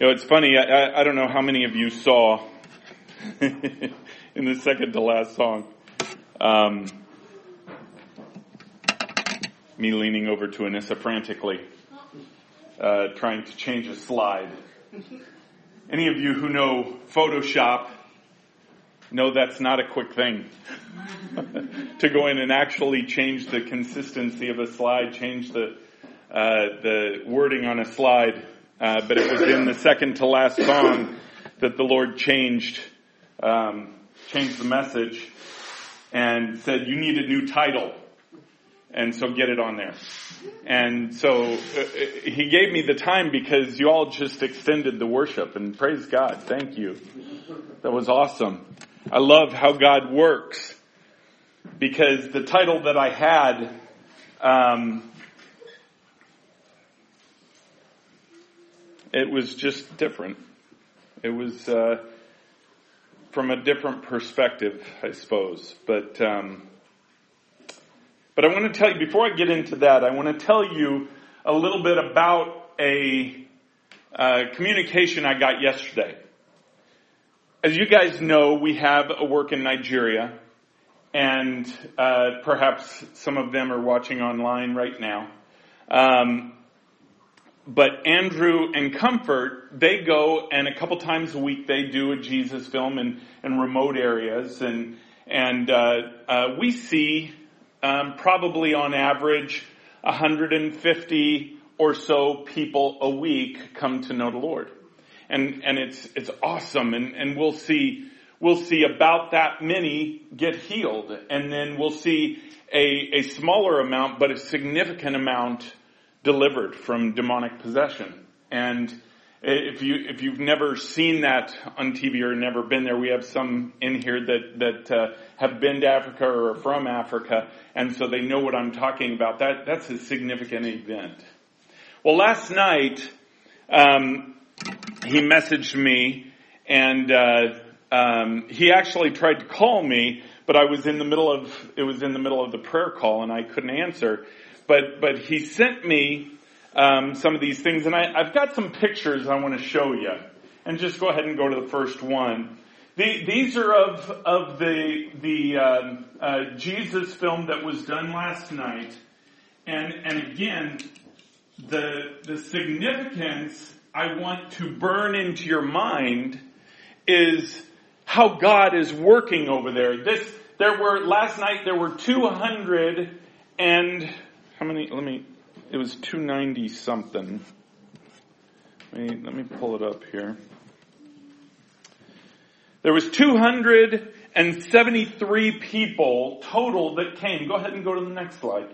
You know, it's funny. I, I, don't know how many of you saw in the second to last song um, me leaning over to Anissa frantically, uh, trying to change a slide. Any of you who know Photoshop know that's not a quick thing. to go in and actually change the consistency of a slide, change the uh, the wording on a slide. Uh, but it was in the second to last song that the Lord changed um, changed the message and said, "You need a new title." and so get it on there. And so uh, he gave me the time because you all just extended the worship and praise God. Thank you. That was awesome. I love how God works because the title that I had, um, it was just different. It was uh, from a different perspective, I suppose. But um, but I want to tell you before I get into that, I want to tell you a little bit about a uh, communication I got yesterday. As you guys know, we have a work in Nigeria, and uh, perhaps some of them are watching online right now. Um, but Andrew and Comfort, they go and a couple times a week they do a Jesus film in, in remote areas, and and uh, uh, we see um, probably on average 150 or so people a week come to know the Lord. And and it's it's awesome. And and we'll see we'll see about that many get healed. And then we'll see a a smaller amount but a significant amount delivered from demonic possession and if you if you've never seen that on TV or never been there, we have some in here that that uh, have been to Africa or are from Africa, and so they know what I'm talking about. That that's a significant event. Well, last night um, he messaged me and uh, um, he actually tried to call me, but I was in the middle of it was in the middle of the prayer call and I couldn't answer. But but he sent me um, some of these things, and I, have got some pictures I want to show you. And just go ahead and go to the first one. The, these are of of the the um, uh, Jesus film that was done last night, and and again, the the significance I want to burn into your mind is how God is working over there. This, there were, last night there were 200 and, how many, let me, it was 290 something. Let me, let me pull it up here. There was 273 people total that came. Go ahead and go to the next slide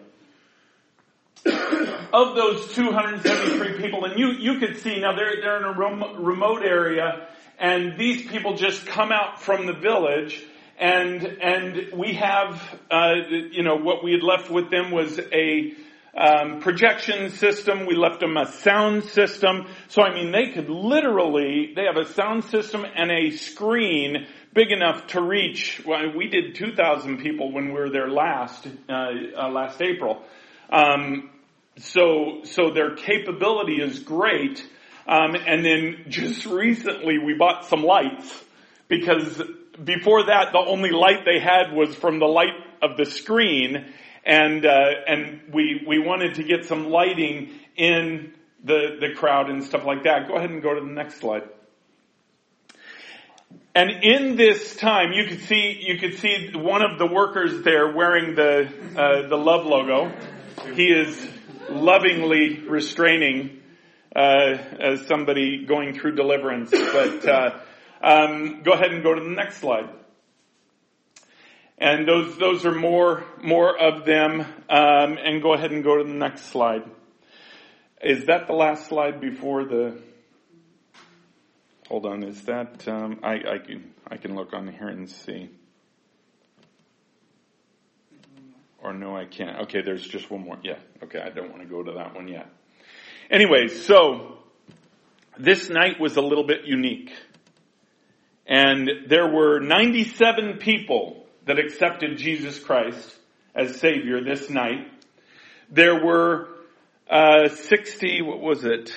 of those 273 people, and you, you could see now they're, they're in a remote area, and these people just come out from the village, and and we have uh, you know what we had left with them was a um, projection system. We left them a sound system. So I mean, they could literally they have a sound system and a screen big enough to reach. Well, we did 2,000 people when we were there last uh, uh, last April. Um, so, so their capability is great. Um, and then just recently we bought some lights because before that the only light they had was from the light of the screen and uh, and we we wanted to get some lighting in the the crowd and stuff like that. Go ahead and go to the next slide. And in this time, you could see you could see one of the workers there wearing the uh, the love logo. He is lovingly restraining uh, as somebody going through deliverance. But uh, um, go ahead and go to the next slide. And those those are more more of them. Um, and go ahead and go to the next slide. Is that the last slide before the? Hold on. Is that um, I, I can I can look on here and see. Or no, I can't. Okay, there's just one more. Yeah. Okay, I don't want to go to that one yet. Anyway, so this night was a little bit unique. And there were 97 people that accepted Jesus Christ as Savior this night. There were uh, 60, what was it?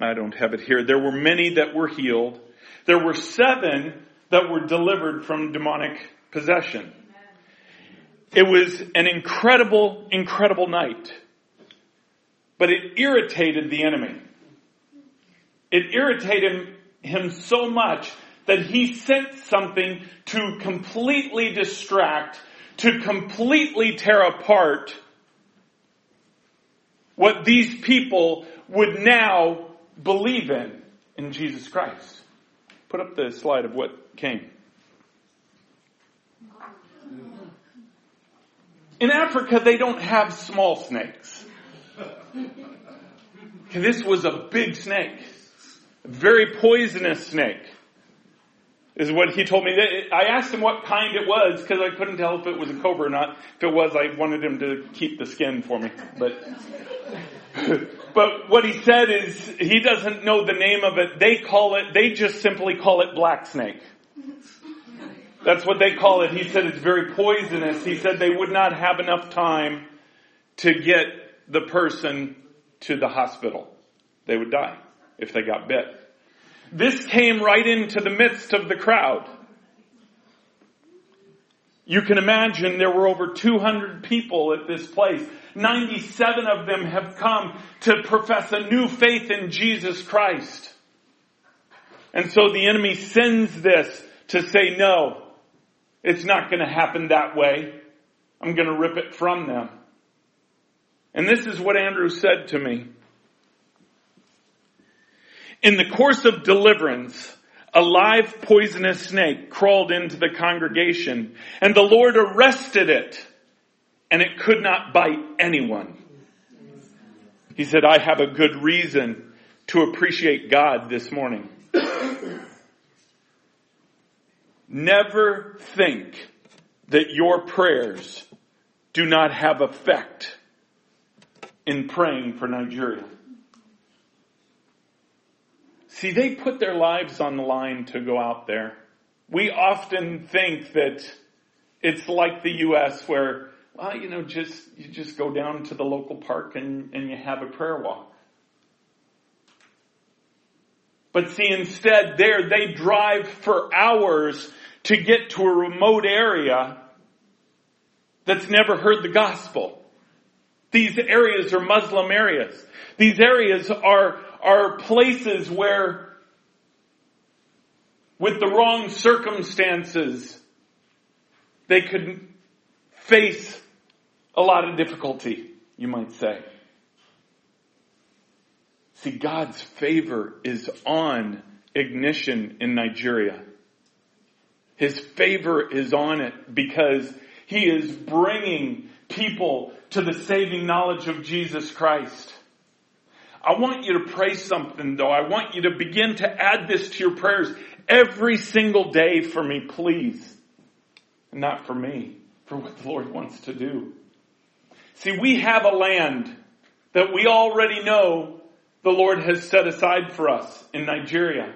I don't have it here. There were many that were healed. There were seven that were delivered from demonic possession. It was an incredible, incredible night. But it irritated the enemy. It irritated him so much that he sent something to completely distract, to completely tear apart what these people would now believe in, in Jesus Christ. Put up the slide of what came. In Africa, they don't have small snakes. This was a big snake. Very poisonous snake. Is what he told me. I asked him what kind it was because I couldn't tell if it was a cobra or not. If it was, I wanted him to keep the skin for me. But, but what he said is he doesn't know the name of it. They call it, they just simply call it black snake. That's what they call it. He said it's very poisonous. He said they would not have enough time to get the person to the hospital. They would die if they got bit. This came right into the midst of the crowd. You can imagine there were over 200 people at this place. 97 of them have come to profess a new faith in Jesus Christ. And so the enemy sends this to say, no, it's not going to happen that way. I'm going to rip it from them. And this is what Andrew said to me. In the course of deliverance, a live poisonous snake crawled into the congregation and the Lord arrested it and it could not bite anyone. He said, I have a good reason to appreciate God this morning. Never think that your prayers do not have effect in praying for Nigeria. See, they put their lives on the line to go out there. We often think that it's like the U.S. where, well, you know, just, you just go down to the local park and, and you have a prayer walk. But see, instead there, they drive for hours to get to a remote area that's never heard the gospel. These areas are Muslim areas. These areas are, are places where with the wrong circumstances, they could face a lot of difficulty, you might say. See, God's favor is on ignition in Nigeria. His favor is on it because he is bringing people to the saving knowledge of Jesus Christ. I want you to pray something though. I want you to begin to add this to your prayers every single day for me, please. Not for me, for what the Lord wants to do. See, we have a land that we already know the Lord has set aside for us in Nigeria.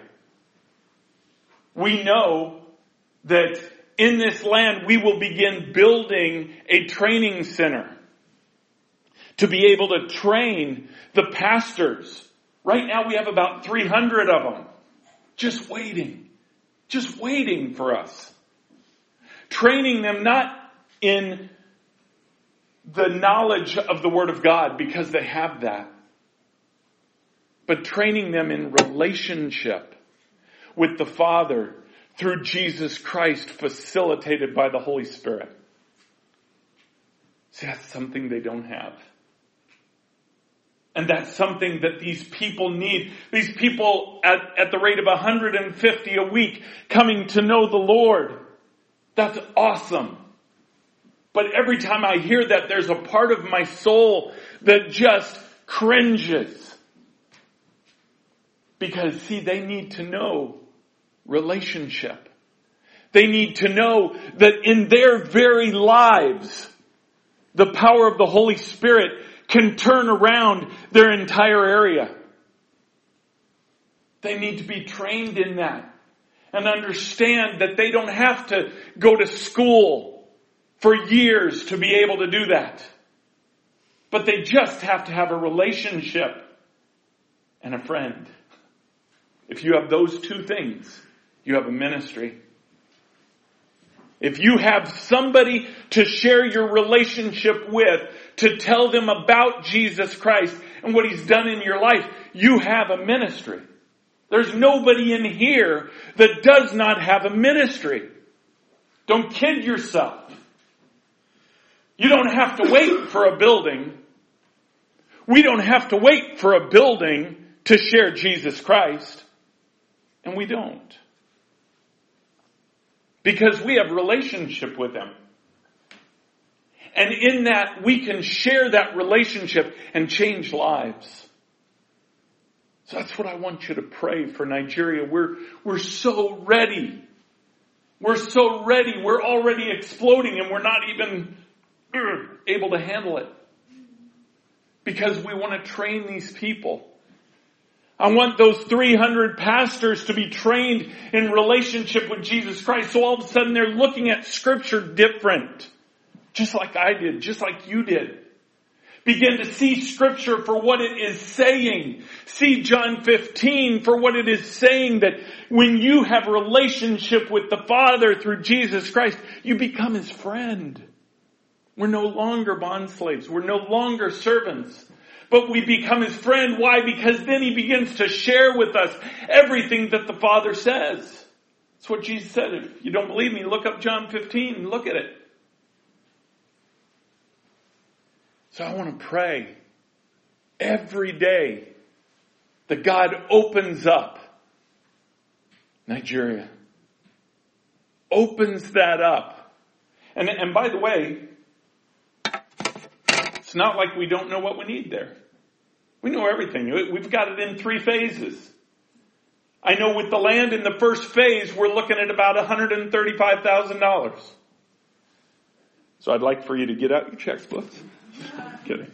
We know that in this land we will begin building a training center to be able to train the pastors. Right now we have about 300 of them just waiting, just waiting for us. Training them not in the knowledge of the Word of God because they have that, but training them in relationship with the Father through Jesus Christ facilitated by the Holy Spirit. See, that's something they don't have. And that's something that these people need. These people at, at the rate of 150 a week coming to know the Lord. That's awesome. But every time I hear that, there's a part of my soul that just cringes. Because see, they need to know relationship. They need to know that in their very lives, the power of the Holy Spirit can turn around their entire area. They need to be trained in that and understand that they don't have to go to school for years to be able to do that. But they just have to have a relationship and a friend. If you have those two things, you have a ministry. If you have somebody to share your relationship with, to tell them about Jesus Christ and what He's done in your life, you have a ministry. There's nobody in here that does not have a ministry. Don't kid yourself. You don't have to wait for a building. We don't have to wait for a building to share Jesus Christ. And we don't. Because we have relationship with Him. And in that, we can share that relationship and change lives. So that's what I want you to pray for Nigeria. We're, we're so ready. We're so ready. We're already exploding and we're not even able to handle it. Because we want to train these people. I want those 300 pastors to be trained in relationship with Jesus Christ. So all of a sudden they're looking at scripture different. Just like I did, just like you did. Begin to see scripture for what it is saying. See John 15 for what it is saying that when you have relationship with the Father through Jesus Christ, you become His friend. We're no longer bond slaves. We're no longer servants. But we become His friend. Why? Because then He begins to share with us everything that the Father says. That's what Jesus said. If you don't believe me, look up John 15 and look at it. So I want to pray every day that God opens up Nigeria. Opens that up. And, and by the way, not like we don't know what we need there. We know everything. We've got it in three phases. I know with the land in the first phase, we're looking at about $135,000. So I'd like for you to get out your checkbooks. Kidding.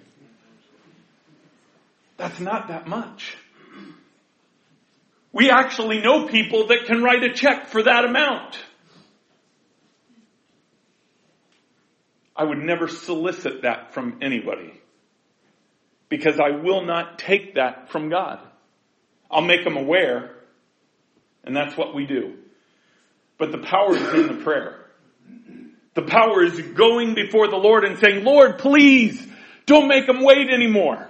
That's not that much. We actually know people that can write a check for that amount. I would never solicit that from anybody because I will not take that from God. I'll make them aware, and that's what we do. But the power is in the prayer. The power is going before the Lord and saying, Lord, please don't make them wait anymore.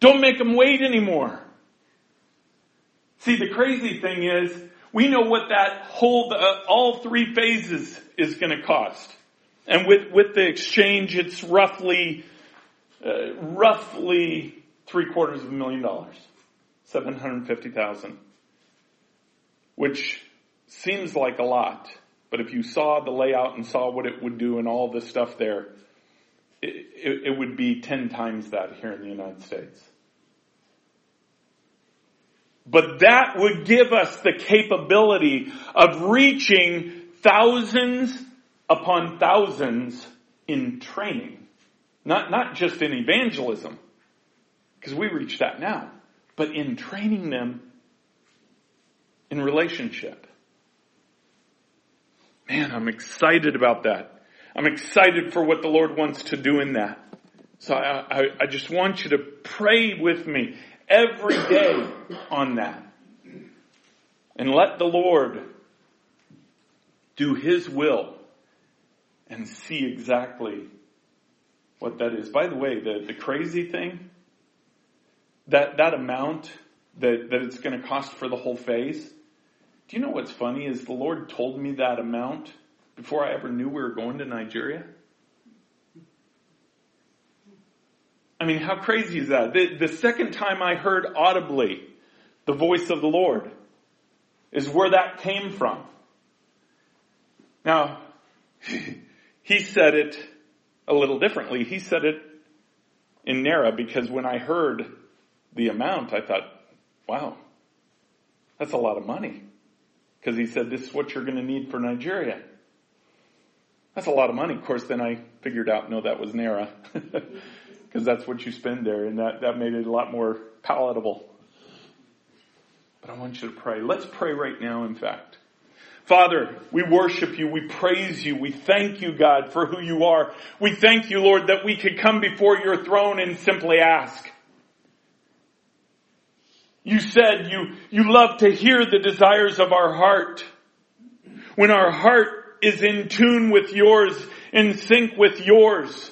Don't make them wait anymore. See, the crazy thing is, we know what that whole, uh, all three phases is going to cost. And with, with the exchange, it's roughly, uh, roughly three quarters of a million dollars. 750,000. Which seems like a lot. But if you saw the layout and saw what it would do and all this stuff there, it, it, it would be 10 times that here in the United States. But that would give us the capability of reaching thousands upon thousands in training. Not, not just in evangelism, because we reach that now, but in training them in relationship. Man, I'm excited about that. I'm excited for what the Lord wants to do in that. So I, I, I just want you to pray with me every day on that. And let the Lord do His will and see exactly what that is. By the way, the, the crazy thing, that, that amount that, that it's going to cost for the whole phase, do you know what's funny is the Lord told me that amount before I ever knew we were going to Nigeria. I mean, how crazy is that? The, the second time I heard audibly the voice of the Lord is where that came from. Now, he said it a little differently. He said it in Naira because when I heard the amount, I thought, wow, that's a lot of money. Because he said, this is what you're going to need for Nigeria. That's a lot of money. Of course, then I figured out, no, that was Naira. Because that's what you spend there, and that, that made it a lot more palatable. But I want you to pray. Let's pray right now, in fact. Father, we worship you, we praise you, we thank you, God, for who you are. We thank you, Lord, that we could come before your throne and simply ask. You said you, you love to hear the desires of our heart. When our heart is in tune with yours, in sync with yours,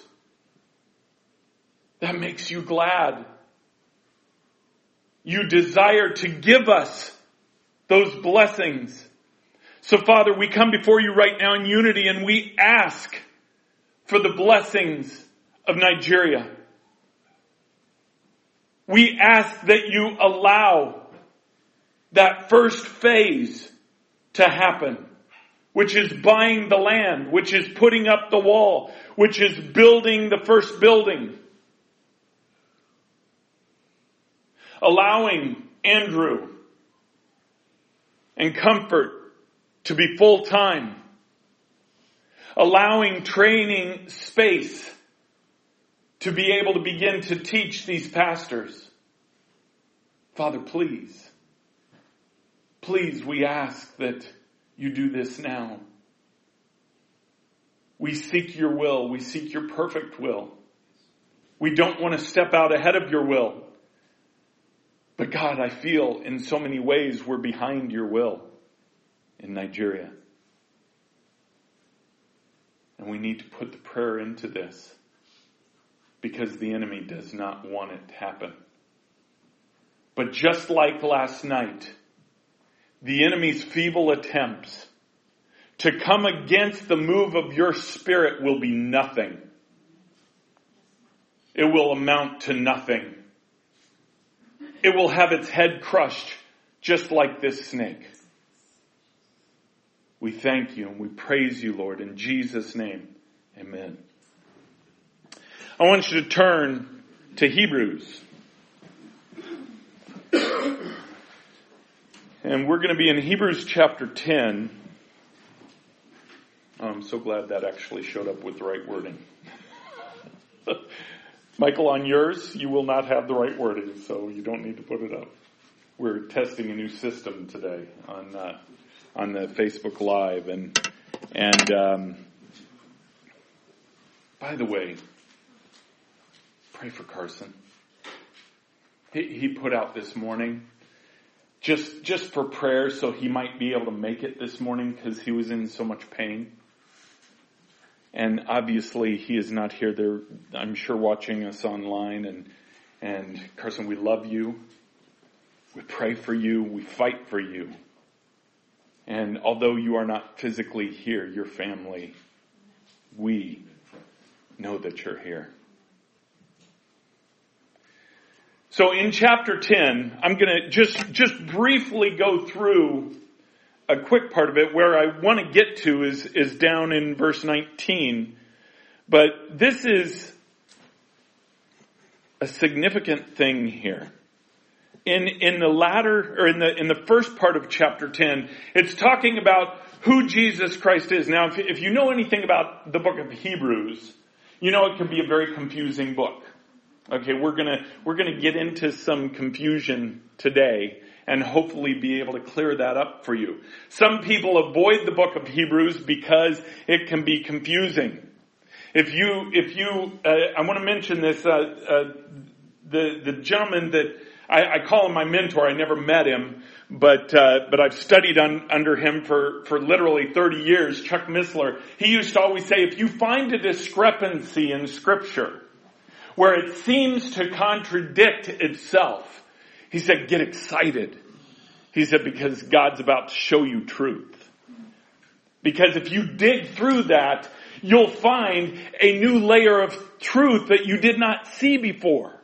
that makes you glad. You desire to give us those blessings. So Father, we come before you right now in unity and we ask for the blessings of Nigeria. We ask that you allow that first phase to happen, which is buying the land, which is putting up the wall, which is building the first building. Allowing Andrew and comfort to be full time. Allowing training space to be able to begin to teach these pastors. Father, please, please, we ask that you do this now. We seek your will. We seek your perfect will. We don't want to step out ahead of your will. But God, I feel in so many ways we're behind your will in Nigeria. And we need to put the prayer into this because the enemy does not want it to happen. But just like last night, the enemy's feeble attempts to come against the move of your spirit will be nothing. It will amount to nothing. It will have its head crushed just like this snake. We thank you and we praise you, Lord, in Jesus' name. Amen. I want you to turn to Hebrews. And we're going to be in Hebrews chapter 10. I'm so glad that actually showed up with the right wording. Michael, on yours, you will not have the right wording, so you don't need to put it up. We're testing a new system today on uh, on the Facebook Live, and and um, by the way, pray for Carson. He, he put out this morning just just for prayer, so he might be able to make it this morning because he was in so much pain. And obviously, he is not here. They're, I'm sure, watching us online. And and Carson, we love you. We pray for you. We fight for you. And although you are not physically here, your family, we know that you're here. So in chapter 10, I'm going to just, just briefly go through a quick part of it. Where I want to get to is, is down in verse 19. But this is a significant thing here in, in the latter, or in the, in the first part of chapter 10, it's talking about who Jesus Christ is. Now, if, if you know anything about the book of Hebrews, you know it can be a very confusing book. Okay, we're gonna, we're gonna get into some confusion today and hopefully be able to clear that up for you. Some people avoid the book of Hebrews because it can be confusing. If you, if you, uh, I want to mention this, uh, uh, the, the gentleman that I, I call him my mentor. I never met him, but uh, but I've studied un, under him for for literally 30 years. Chuck Missler. He used to always say, if you find a discrepancy in Scripture where it seems to contradict itself, he said, get excited. He said because God's about to show you truth. Because if you dig through that, you'll find a new layer of truth that you did not see before.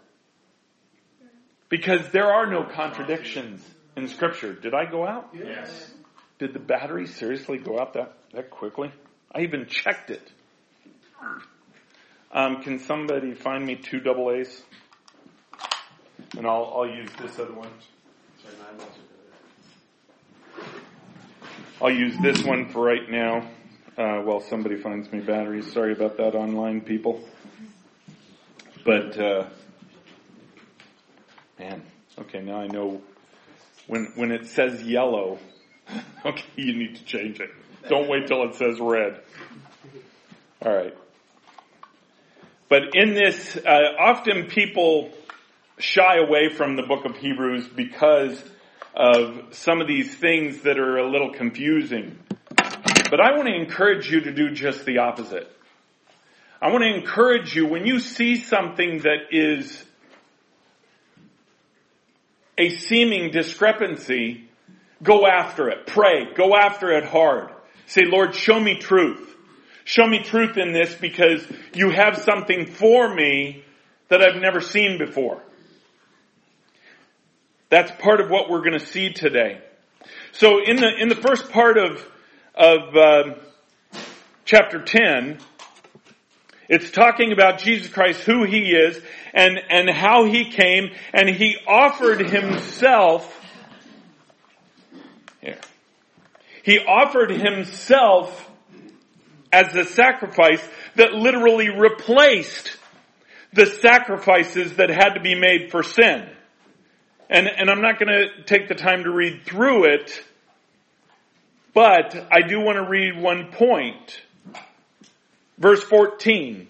Because there are no contradictions in scripture. Did I go out? Yes. Did the battery seriously go out that, that quickly? I even checked it. Um, can somebody find me two double A's? And I'll, I'll use this other one. I'll use this one for right now uh, while somebody finds me batteries. Sorry about that, online people. But uh, Man, okay, now I know when when it says yellow, okay, you need to change it. Don't wait till it says red. All right. But in this, uh, often people shy away from the book of Hebrews because of some of these things that are a little confusing. But I want to encourage you to do just the opposite. I want to encourage you when you see something that is a seeming discrepancy, go after it. Pray. Go after it hard. Say, Lord, show me truth. Show me truth in this because you have something for me that I've never seen before. That's part of what we're going to see today. So in the, in the first part of, of, uh, chapter 10, it's talking about Jesus Christ, who He is, and, and how He came, and He offered Himself, here. He offered Himself as a sacrifice that literally replaced the sacrifices that had to be made for sin. And, and I'm not going to take the time to read through it, but I do want to read one point. Verse 14.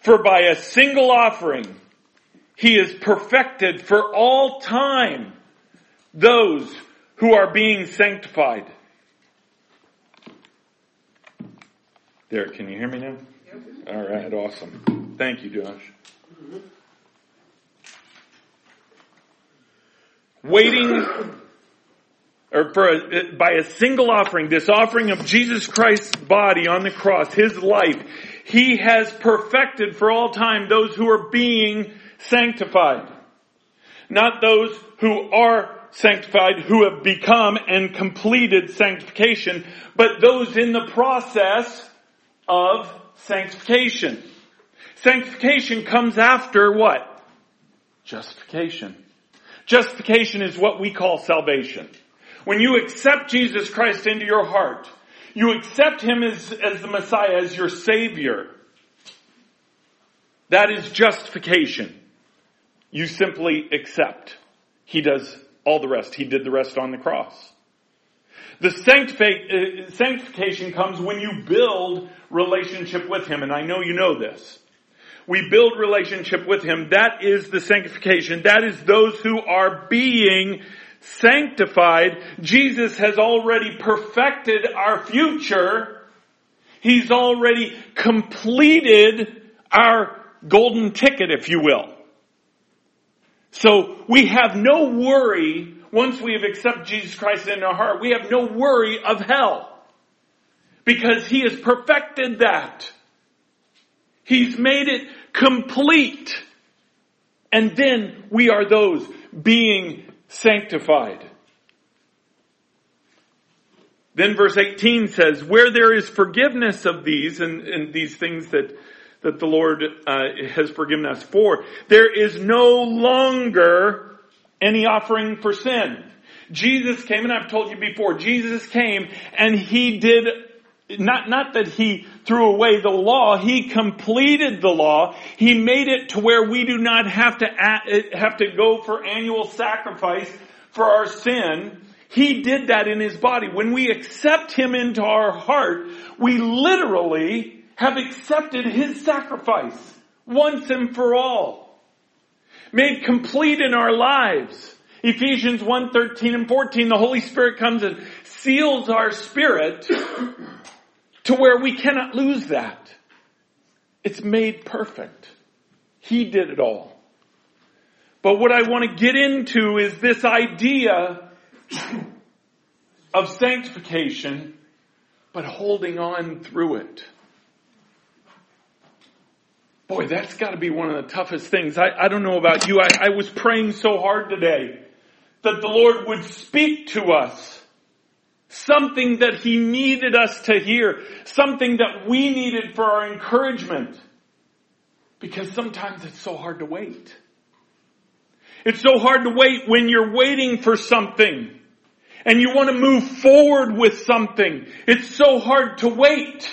For by a single offering, he is perfected for all time those who are being sanctified. There, can you hear me now? All right, awesome. Thank you, Josh. Mm-hmm. Waiting or a, by a single offering, this offering of Jesus Christ's body on the cross, His life, He has perfected for all time those who are being sanctified. Not those who are sanctified, who have become and completed sanctification, but those in the process of sanctification. Sanctification comes after what? Justification. Justification is what we call salvation. When you accept Jesus Christ into your heart, you accept Him as, as the Messiah, as your Savior. That is justification. You simply accept. He does all the rest. He did the rest on the cross. The uh, sanctification comes when you build relationship with Him, and I know you know this. We build relationship with Him. That is the sanctification. That is those who are being sanctified. Jesus has already perfected our future. He's already completed our golden ticket, if you will. So we have no worry once we have accepted Jesus Christ in our heart. We have no worry of hell. Because He has perfected that. He's made it complete. And then we are those being sanctified. Then verse 18 says, where there is forgiveness of these and, and these things that, that the Lord uh, has forgiven us for, there is no longer any offering for sin. Jesus came, and I've told you before, Jesus came and He did not, not that he threw away the law, he completed the law. He made it to where we do not have to, have to go for annual sacrifice for our sin. He did that in his body. When we accept him into our heart, we literally have accepted his sacrifice once and for all. Made complete in our lives. Ephesians 1, 13 and 14, the Holy Spirit comes and seals our spirit to where we cannot lose that. It's made perfect. He did it all. But what I want to get into is this idea of sanctification, but holding on through it. Boy, that's got to be one of the toughest things. I, I don't know about you. I, I was praying so hard today that the Lord would speak to us Something that he needed us to hear. Something that we needed for our encouragement. Because sometimes it's so hard to wait. It's so hard to wait when you're waiting for something and you want to move forward with something. It's so hard to wait.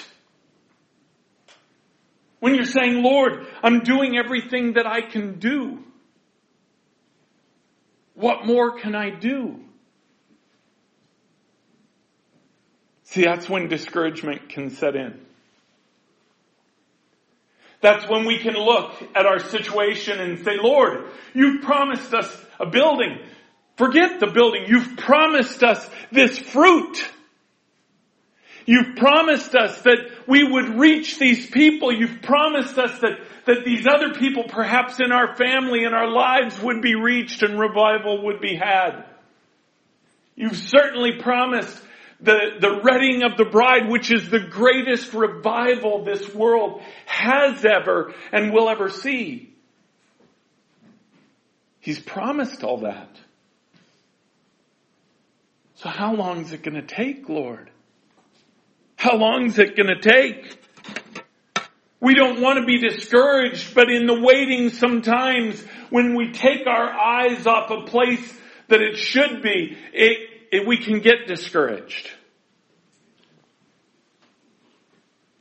When you're saying, Lord, I'm doing everything that I can do. What more can I do? See, that's when discouragement can set in. That's when we can look at our situation and say, Lord, you've promised us a building. Forget the building. You've promised us this fruit. You've promised us that we would reach these people. You've promised us that, that these other people, perhaps in our family and our lives, would be reached and revival would be had. You've certainly promised the, the redding of the bride, which is the greatest revival this world has ever and will ever see. He's promised all that. So how long is it going to take, Lord? How long is it going to take? We don't want to be discouraged, but in the waiting sometimes when we take our eyes off a place that it should be, it, it, we can get discouraged.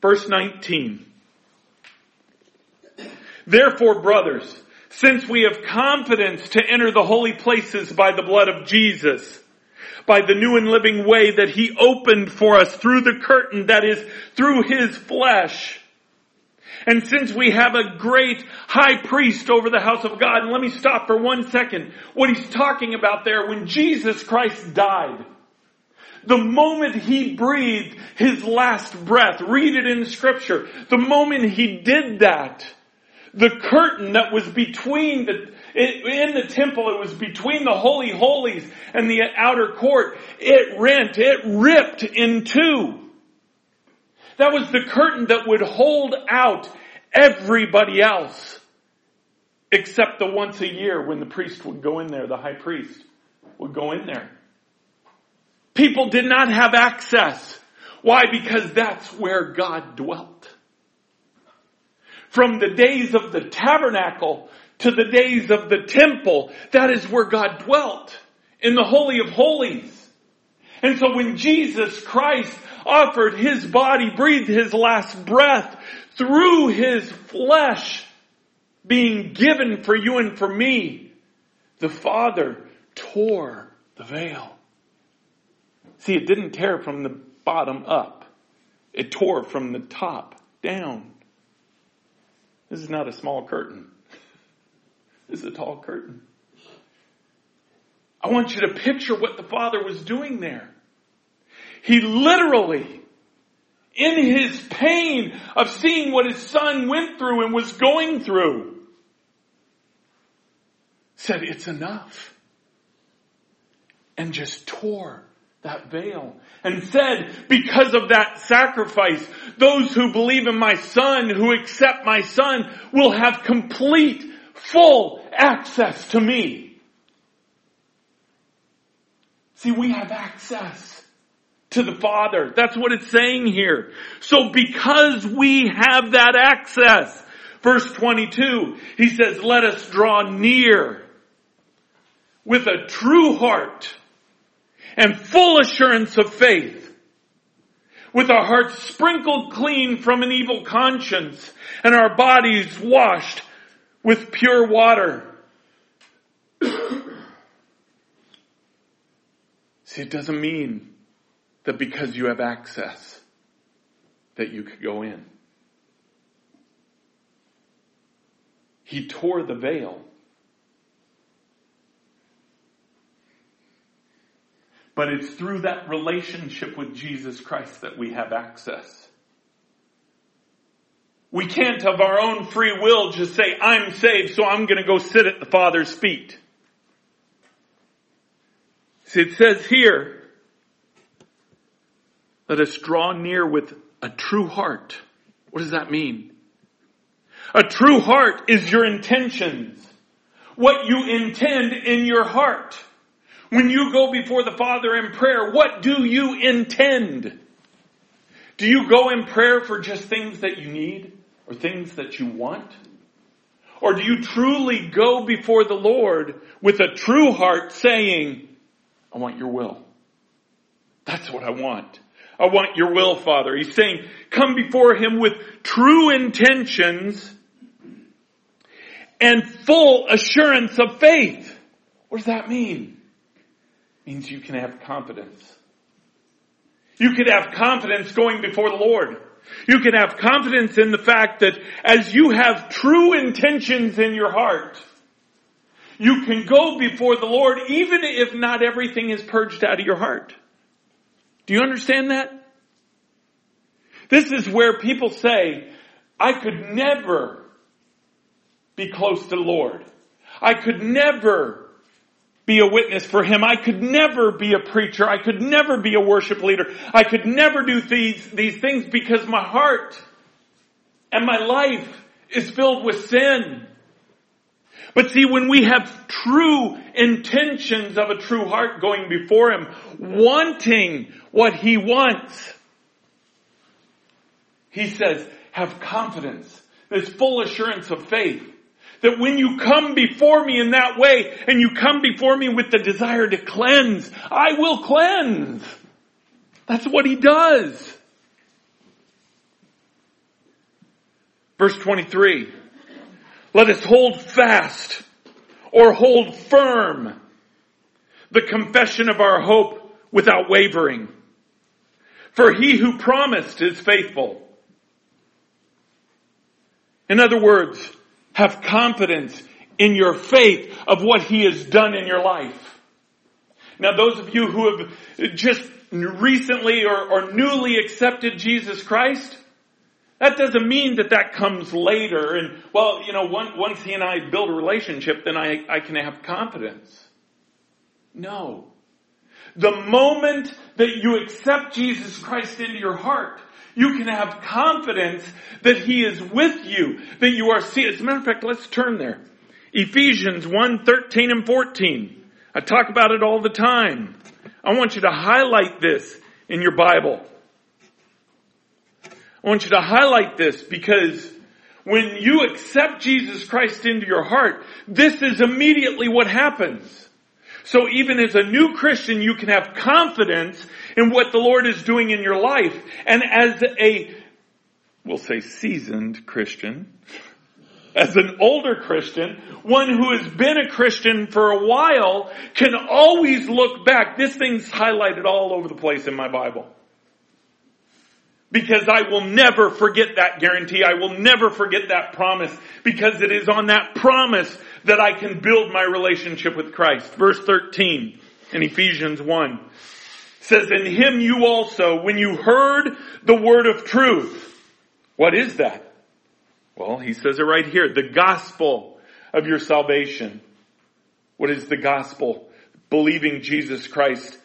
Verse 19. Therefore, brothers, since we have confidence to enter the holy places by the blood of Jesus, by the new and living way that he opened for us through the curtain that is through his flesh. And since we have a great high priest over the house of God, and let me stop for one second. What he's talking about there, when Jesus Christ died, the moment he breathed his last breath, read it in scripture, the moment he did that, the curtain that was between the, in the temple, it was between the holy holies and the outer court. It rent, it ripped in two. That was the curtain that would hold out everybody else. Except the once a year when the priest would go in there, the high priest would go in there. People did not have access. Why? Because that's where God dwelt. From the days of the tabernacle to the days of the temple, that is where God dwelt. In the Holy of Holies. And so when Jesus Christ offered His body, breathed His last breath through His flesh being given for you and for me, the Father tore the veil. See, it didn't tear from the bottom up. It tore from the top down. This is not a small curtain. This is a tall curtain. I want you to picture what the Father was doing there. He literally, in his pain of seeing what his son went through and was going through, said, it's enough. And just tore that veil and said, because of that sacrifice, those who believe in my son, who accept my son, will have complete, full access to me. See, we have access to the Father. That's what it's saying here. So because we have that access, verse 22, he says, let us draw near with a true heart and full assurance of faith, with our hearts sprinkled clean from an evil conscience and our bodies washed with pure water. See, it doesn't mean that because you have access, that you could go in. He tore the veil But it's through that relationship with Jesus Christ that we have access. We can't of our own free will just say, I'm saved, so I'm gonna go sit at the Father's feet. See, it says here, let us draw near with a true heart. What does that mean? A true heart is your intentions. What you intend in your heart. When you go before the Father in prayer, what do you intend? Do you go in prayer for just things that you need or things that you want? Or do you truly go before the Lord with a true heart saying, I want your will. That's what I want. I want your will, Father. He's saying, come before Him with true intentions and full assurance of faith. What does that mean? means you can have confidence. You could have confidence going before the Lord. You can have confidence in the fact that as you have true intentions in your heart, you can go before the Lord even if not everything is purged out of your heart. Do you understand that? This is where people say, I could never be close to the Lord. I could never be a witness for Him. I could never be a preacher. I could never be a worship leader. I could never do these, these things because my heart and my life is filled with sin. But see, when we have true intentions of a true heart going before Him, wanting what He wants, He says, have confidence, this full assurance of faith that when you come before me in that way and you come before me with the desire to cleanse, I will cleanse. That's what he does. Verse 23. Let us hold fast or hold firm the confession of our hope without wavering. For he who promised is faithful. In other words, have confidence in your faith of what He has done in your life. Now those of you who have just recently or, or newly accepted Jesus Christ, that doesn't mean that that comes later and, well, you know, once, he and I build a relationship, then I, I can have confidence. No. The moment that you accept Jesus Christ into your heart, you can have confidence that He is with you, that you are seen. As a matter of fact, let's turn there. Ephesians 1, 13 and 14. I talk about it all the time. I want you to highlight this in your Bible. I want you to highlight this because when you accept Jesus Christ into your heart, this is immediately what happens. So even as a new Christian, you can have confidence in what the Lord is doing in your life. And as a, we'll say seasoned Christian, as an older Christian, one who has been a Christian for a while can always look back. This thing's highlighted all over the place in my Bible. Because I will never forget that guarantee. I will never forget that promise because it is on that promise that I can build my relationship with Christ. Verse 13 in Ephesians 1 says, In him you also, when you heard the word of truth. What is that? Well, he says it right here. The gospel of your salvation. What is the gospel? Believing Jesus Christ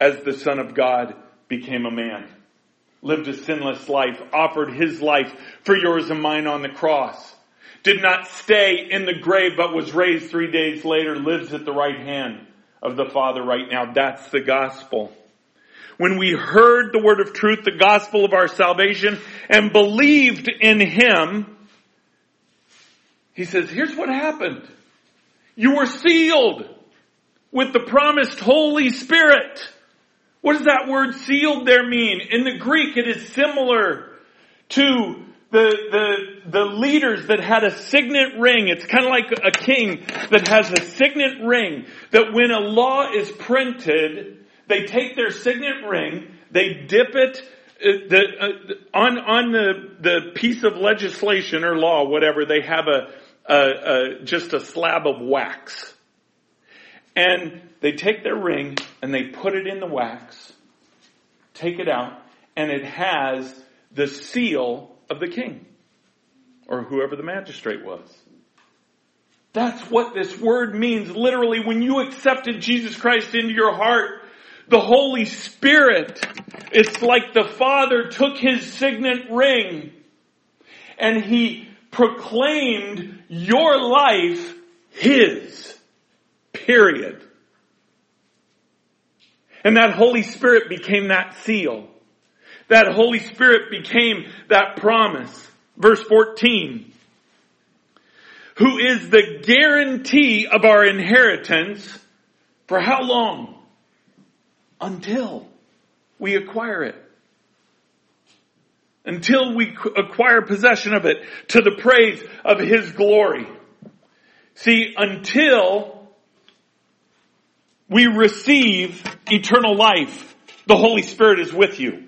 as the Son of God became a man. Lived a sinless life, offered his life for yours and mine on the cross did not stay in the grave but was raised three days later, lives at the right hand of the Father right now. That's the gospel. When we heard the word of truth, the gospel of our salvation, and believed in Him, He says, here's what happened. You were sealed with the promised Holy Spirit. What does that word sealed there mean? In the Greek, it is similar to the, the, the leaders that had a signet ring, it's kind of like a king that has a signet ring, that when a law is printed, they take their signet ring, they dip it, uh, the, uh, on, on the, the piece of legislation or law, whatever, they have a, a, a, just a slab of wax. And they take their ring and they put it in the wax, take it out, and it has the seal of the king or whoever the magistrate was. That's what this word means. Literally, when you accepted Jesus Christ into your heart, the Holy Spirit, it's like the Father took his signet ring and he proclaimed your life his. Period. And that Holy Spirit became that seal. That Holy Spirit became that promise. Verse 14. Who is the guarantee of our inheritance for how long? Until we acquire it. Until we acquire possession of it to the praise of His glory. See, until we receive eternal life, the Holy Spirit is with you.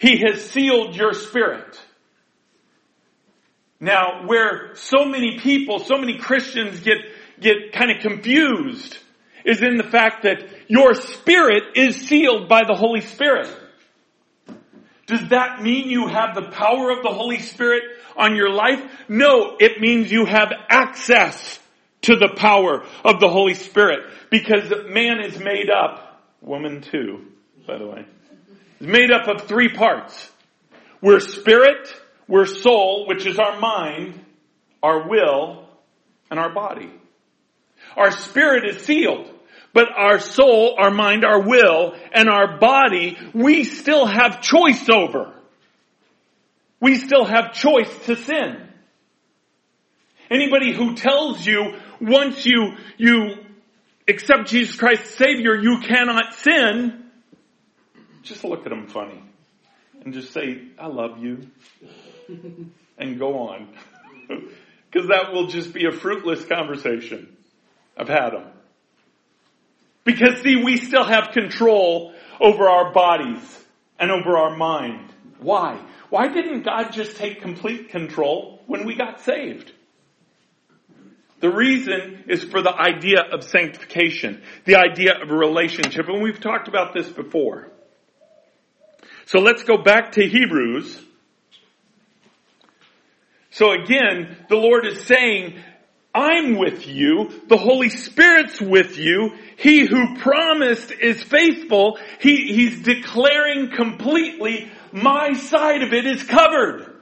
He has sealed your spirit. Now, where so many people, so many Christians get, get kind of confused is in the fact that your spirit is sealed by the Holy Spirit. Does that mean you have the power of the Holy Spirit on your life? No, it means you have access to the power of the Holy Spirit because man is made up, woman too, by the way, is made up of three parts. We're spirit, we're soul, which is our mind, our will, and our body. Our spirit is sealed. But our soul, our mind, our will, and our body, we still have choice over. We still have choice to sin. Anybody who tells you once you, you accept Jesus Christ as Savior, you cannot sin, just look at them funny and just say, I love you and go on. Because that will just be a fruitless conversation. I've had them. Because see, we still have control over our bodies and over our mind. Why? Why didn't God just take complete control when we got saved? The reason is for the idea of sanctification, the idea of a relationship, and we've talked about this before. So let's go back to Hebrews. So again, the Lord is saying, I'm with you. The Holy Spirit's with you. He who promised is faithful. He, he's declaring completely, my side of it is covered.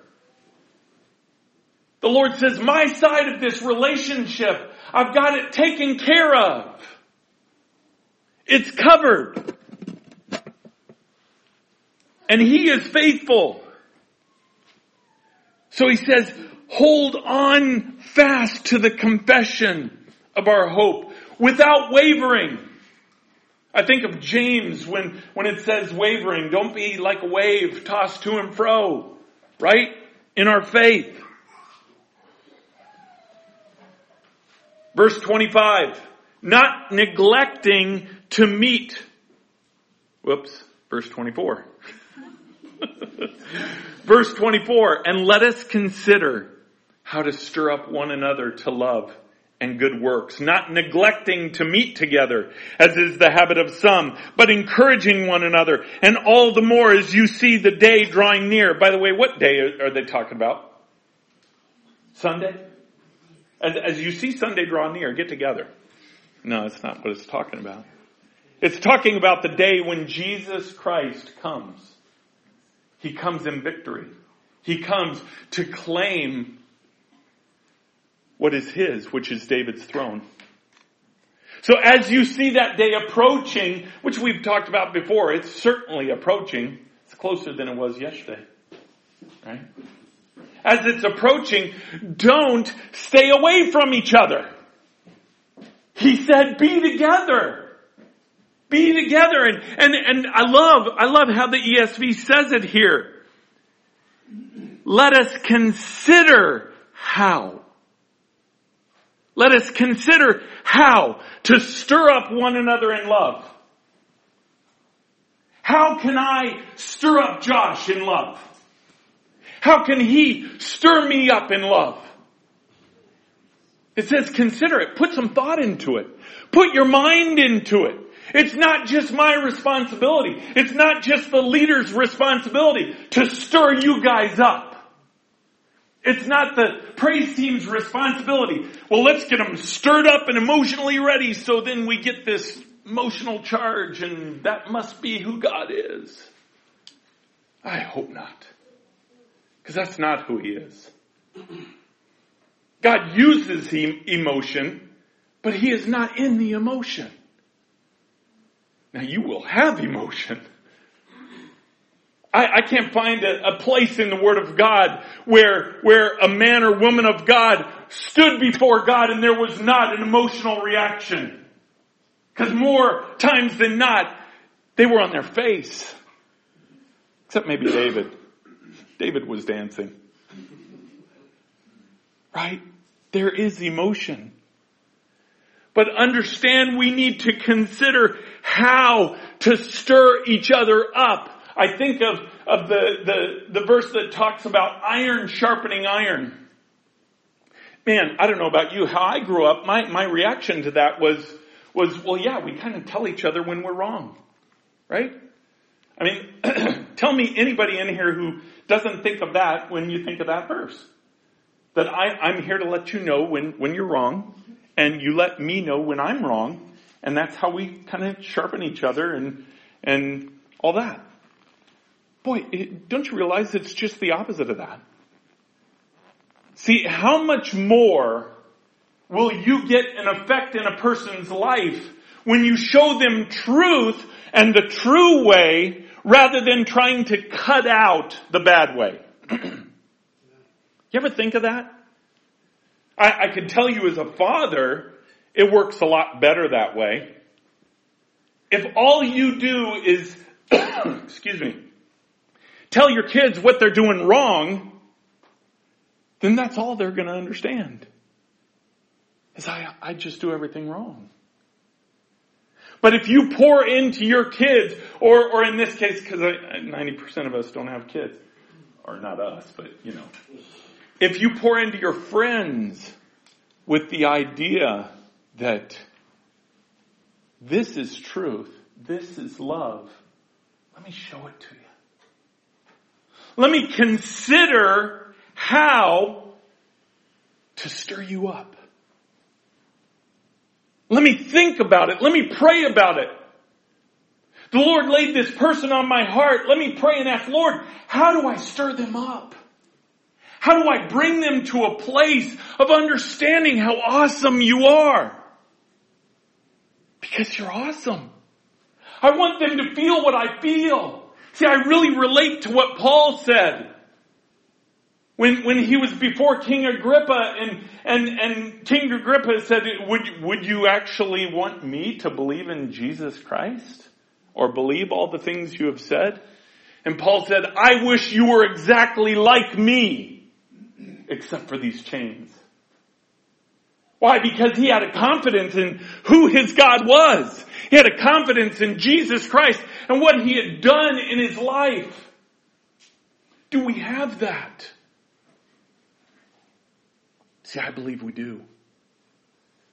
The Lord says, my side of this relationship, I've got it taken care of. It's covered. And He is faithful. So He says, hold on fast to the confession of our hope without wavering. I think of James when, when it says wavering. Don't be like a wave tossed to and fro, right? In our faith. Verse 25. Not neglecting to meet. Whoops. Verse 24. Verse 24. And let us consider how to stir up one another to love and good works, not neglecting to meet together, as is the habit of some, but encouraging one another, and all the more as you see the day drawing near. By the way, what day are they talking about? Sunday? As, as you see Sunday draw near, get together. No, it's not what it's talking about. It's talking about the day when Jesus Christ comes. He comes in victory. He comes to claim what is his, which is David's throne. So as you see that day approaching, which we've talked about before, it's certainly approaching. It's closer than it was yesterday. Right? As it's approaching, don't stay away from each other. He said, be together. Be together. And, and, and I love, I love how the ESV says it here. Let us consider how. Let us consider how to stir up one another in love. How can I stir up Josh in love? How can he stir me up in love? It says consider it. Put some thought into it. Put your mind into it. It's not just my responsibility. It's not just the leader's responsibility to stir you guys up. It's not the praise team's responsibility. Well, let's get them stirred up and emotionally ready so then we get this emotional charge and that must be who God is. I hope not. Because that's not who he is. God uses emotion, but he is not in the emotion. Now you will have emotion. I, I can't find a, a, place in the Word of God where, where a man or woman of God stood before God and there was not an emotional reaction. Because more times than not, they were on their face. Except maybe David. David was dancing. Right? There is emotion. But understand we need to consider how to stir each other up I think of, of the, the, the verse that talks about iron sharpening iron. Man, I don't know about you, how I grew up, my, my reaction to that was, was, well, yeah, we kind of tell each other when we're wrong. Right? I mean, tell me anybody in here who doesn't think of that when you think of that verse. That I, I'm here to let you know when, when you're wrong, and you let me know when I'm wrong, and that's how we kind of sharpen each other and, and all that. Boy, it, don't you realize it's just the opposite of that? See, how much more will you get an effect in a person's life when you show them truth and the true way rather than trying to cut out the bad way? you ever think of that? I, I can tell you as a father, it works a lot better that way. If all you do is, excuse me, tell your kids what they're doing wrong, then that's all they're going to understand. Is I, I just do everything wrong. But if you pour into your kids, or, or in this case, because 90% of us don't have kids, or not us, but you know, if you pour into your friends with the idea that this is truth, this is love, let me show it to you. Let me consider how to stir you up. Let me think about it. Let me pray about it. The Lord laid this person on my heart. Let me pray and ask, Lord, how do I stir them up? How do I bring them to a place of understanding how awesome you are? Because you're awesome. I want them to feel what I feel. See, I really relate to what Paul said. When, when he was before King Agrippa and, and, and King Agrippa said, would, would you actually want me to believe in Jesus Christ? Or believe all the things you have said? And Paul said, I wish you were exactly like me, except for these chains. Why? Because he had a confidence in who his God was. He had a confidence in Jesus Christ and what he had done in his life. Do we have that? See, I believe we do.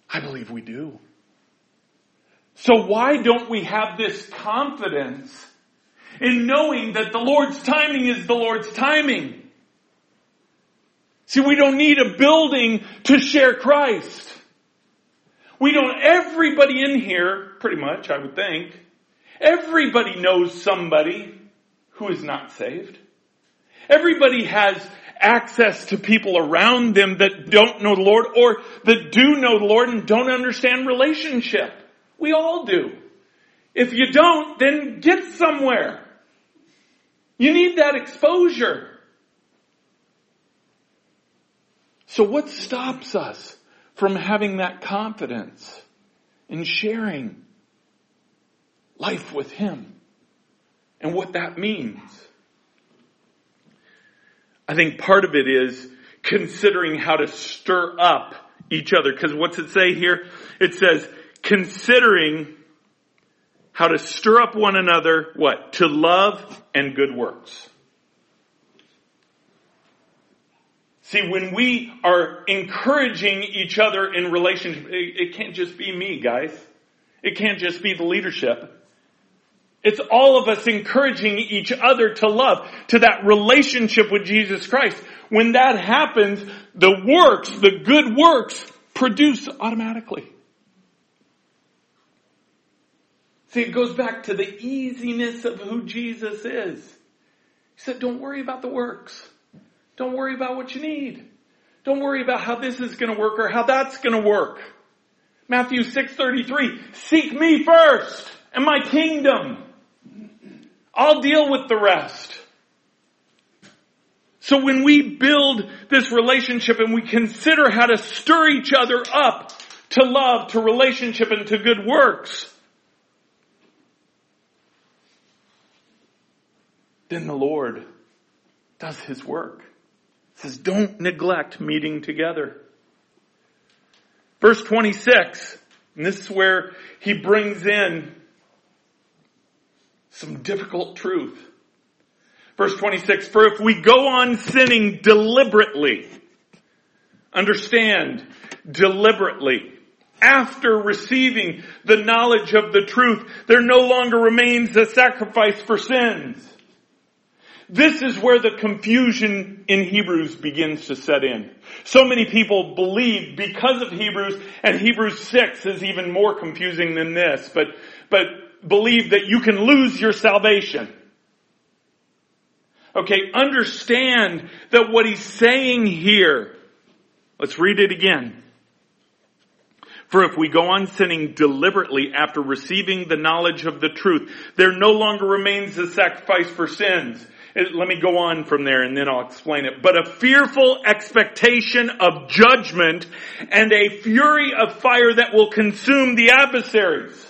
I believe we do. So why don't we have this confidence in knowing that the Lord's timing is the Lord's timing? See, we don't need a building to share Christ. We don't, everybody in here, pretty much, I would think, everybody knows somebody who is not saved. Everybody has access to people around them that don't know the Lord or that do know the Lord and don't understand relationship. We all do. If you don't, then get somewhere. You need that exposure. So what stops us from having that confidence in sharing life with Him and what that means? I think part of it is considering how to stir up each other. Cause what's it say here? It says, considering how to stir up one another, what? To love and good works. See, when we are encouraging each other in relationship, it, it can't just be me, guys. It can't just be the leadership. It's all of us encouraging each other to love, to that relationship with Jesus Christ. When that happens, the works, the good works, produce automatically. See, it goes back to the easiness of who Jesus is. He said, don't worry about the works. Don't worry about what you need. Don't worry about how this is going to work or how that's going to work. Matthew 6:33, seek me first and my kingdom. I'll deal with the rest. So when we build this relationship and we consider how to stir each other up to love, to relationship, and to good works, then the Lord does His work. Says, don't neglect meeting together. Verse 26, and this is where he brings in some difficult truth. Verse 26, for if we go on sinning deliberately, understand, deliberately, after receiving the knowledge of the truth, there no longer remains a sacrifice for sins. This is where the confusion in Hebrews begins to set in. So many people believe because of Hebrews, and Hebrews 6 is even more confusing than this, but, but believe that you can lose your salvation. Okay, understand that what he's saying here, let's read it again. For if we go on sinning deliberately after receiving the knowledge of the truth, there no longer remains a sacrifice for sins. Let me go on from there and then I'll explain it. But a fearful expectation of judgment and a fury of fire that will consume the adversaries.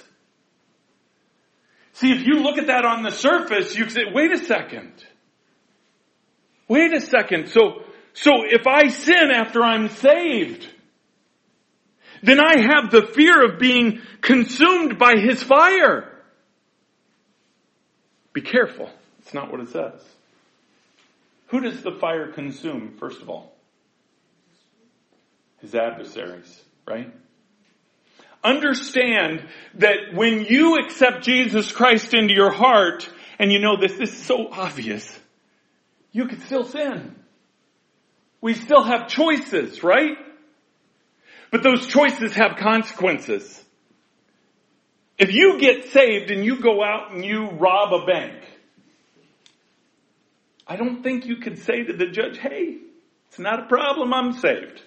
See, if you look at that on the surface, you say, wait a second. Wait a second. So, so if I sin after I'm saved, then I have the fear of being consumed by his fire. Be careful. It's not what it says. Who does the fire consume, first of all? His adversaries, right? Understand that when you accept Jesus Christ into your heart, and you know this, this is so obvious, you can still sin. We still have choices, right? But those choices have consequences. If you get saved and you go out and you rob a bank, I don't think you could say to the judge, hey, it's not a problem, I'm saved.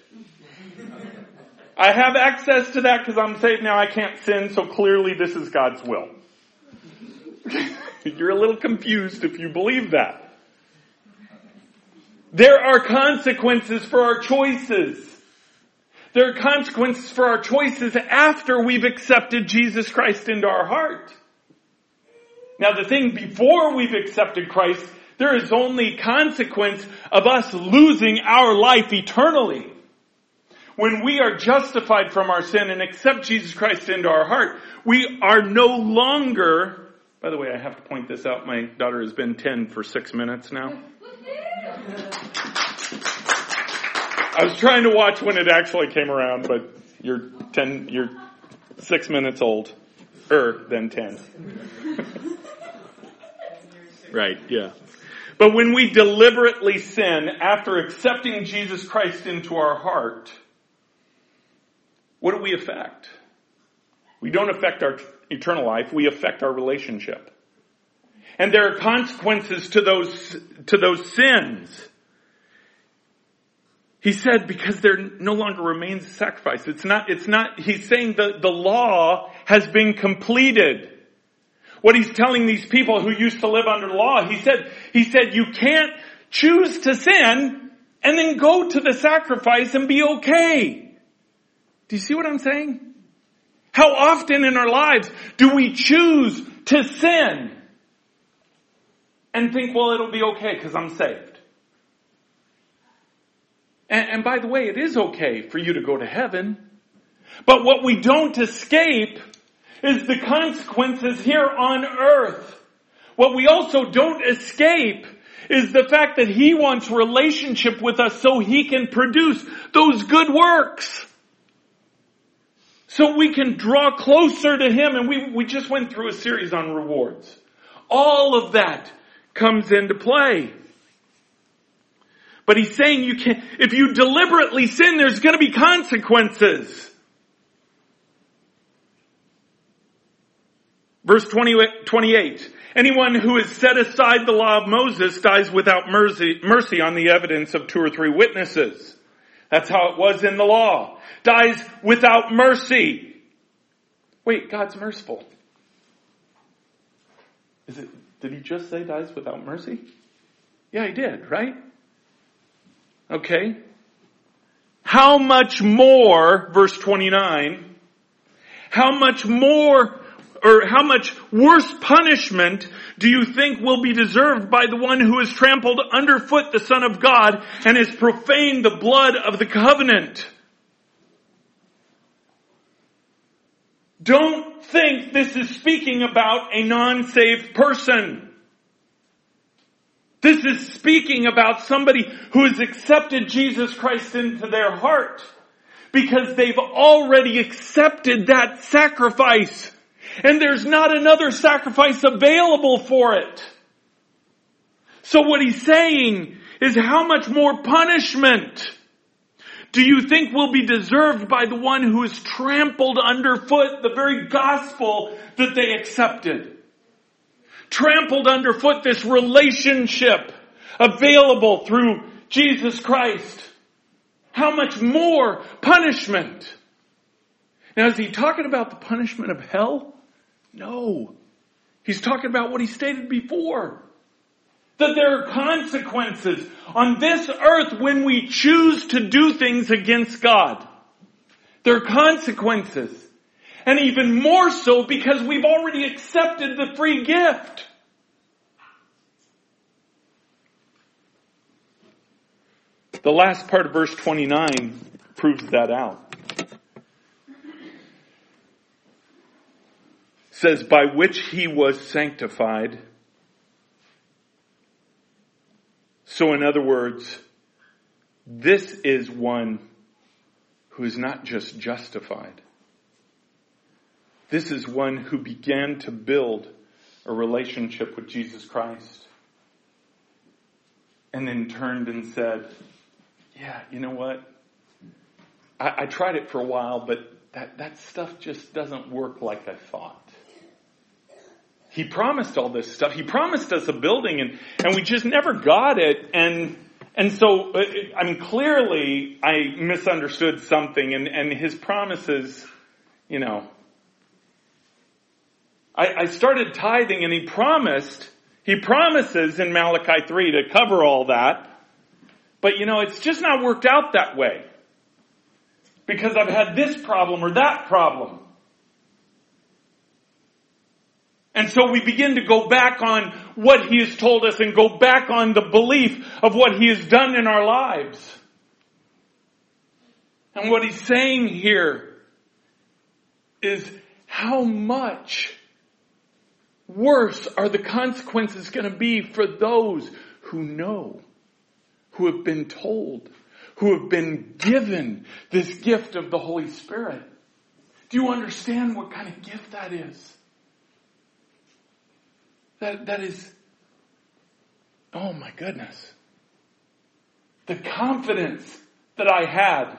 I have access to that because I'm saved now, I can't sin, so clearly this is God's will. You're a little confused if you believe that. There are consequences for our choices. There are consequences for our choices after we've accepted Jesus Christ into our heart. Now the thing before we've accepted Christ, there is only consequence of us losing our life eternally. When we are justified from our sin and accept Jesus Christ into our heart, we are no longer, by the way, I have to point this out. My daughter has been 10 for six minutes now. I was trying to watch when it actually came around, but you're 10, you're six minutes old. Er, than 10. right, yeah. But when we deliberately sin after accepting Jesus Christ into our heart, what do we affect? We don't affect our eternal life, we affect our relationship. And there are consequences to those, to those sins. He said because there no longer remains sacrifice. It's not, it's not, he's saying that the law has been completed. What he's telling these people who used to live under law, he said, he said you can't choose to sin and then go to the sacrifice and be okay. Do you see what I'm saying? How often in our lives do we choose to sin and think, well, it'll be okay because I'm saved? And, and by the way, it is okay for you to go to heaven. But what we don't escape is the consequences here on earth. What we also don't escape is the fact that He wants relationship with us so He can produce those good works. So we can draw closer to Him and we, we just went through a series on rewards. All of that comes into play. But he's saying you can, if you deliberately sin, there's gonna be consequences. Verse 20, 28. Anyone who has set aside the law of Moses dies without mercy, mercy on the evidence of two or three witnesses. That's how it was in the law. Dies without mercy. Wait, God's merciful. Is it, did he just say dies without mercy? Yeah, he did, right? Okay? How much more, verse 29, how much more or how much worse punishment do you think will be deserved by the one who has trampled underfoot the Son of God and has profaned the blood of the covenant? Don't think this is speaking about a non-saved person. This is speaking about somebody who has accepted Jesus Christ into their heart because they've already accepted that sacrifice and there's not another sacrifice available for it. So what he's saying is how much more punishment do you think will be deserved by the one who has trampled underfoot the very gospel that they accepted? Trampled underfoot this relationship available through Jesus Christ. How much more punishment? Now is he talking about the punishment of hell? No. He's talking about what he stated before. That there are consequences on this earth when we choose to do things against God. There are consequences. And even more so because we've already accepted the free gift. The last part of verse 29 proves that out. Says, by which he was sanctified. So in other words, this is one who is not just justified. This is one who began to build a relationship with Jesus Christ. And then turned and said, yeah, you know what? I, I tried it for a while, but that, that stuff just doesn't work like I thought. He promised all this stuff. He promised us a building and, and we just never got it. And, and so, uh, I mean, clearly I misunderstood something and, and his promises, you know, I, I started tithing and he promised, he promises in Malachi 3 to cover all that. But you know, it's just not worked out that way. Because I've had this problem or that problem. And so we begin to go back on what He has told us and go back on the belief of what He has done in our lives. And what He's saying here is how much worse are the consequences going to be for those who know, who have been told, who have been given this gift of the Holy Spirit. Do you understand what kind of gift that is? That, that is, oh my goodness. The confidence that I had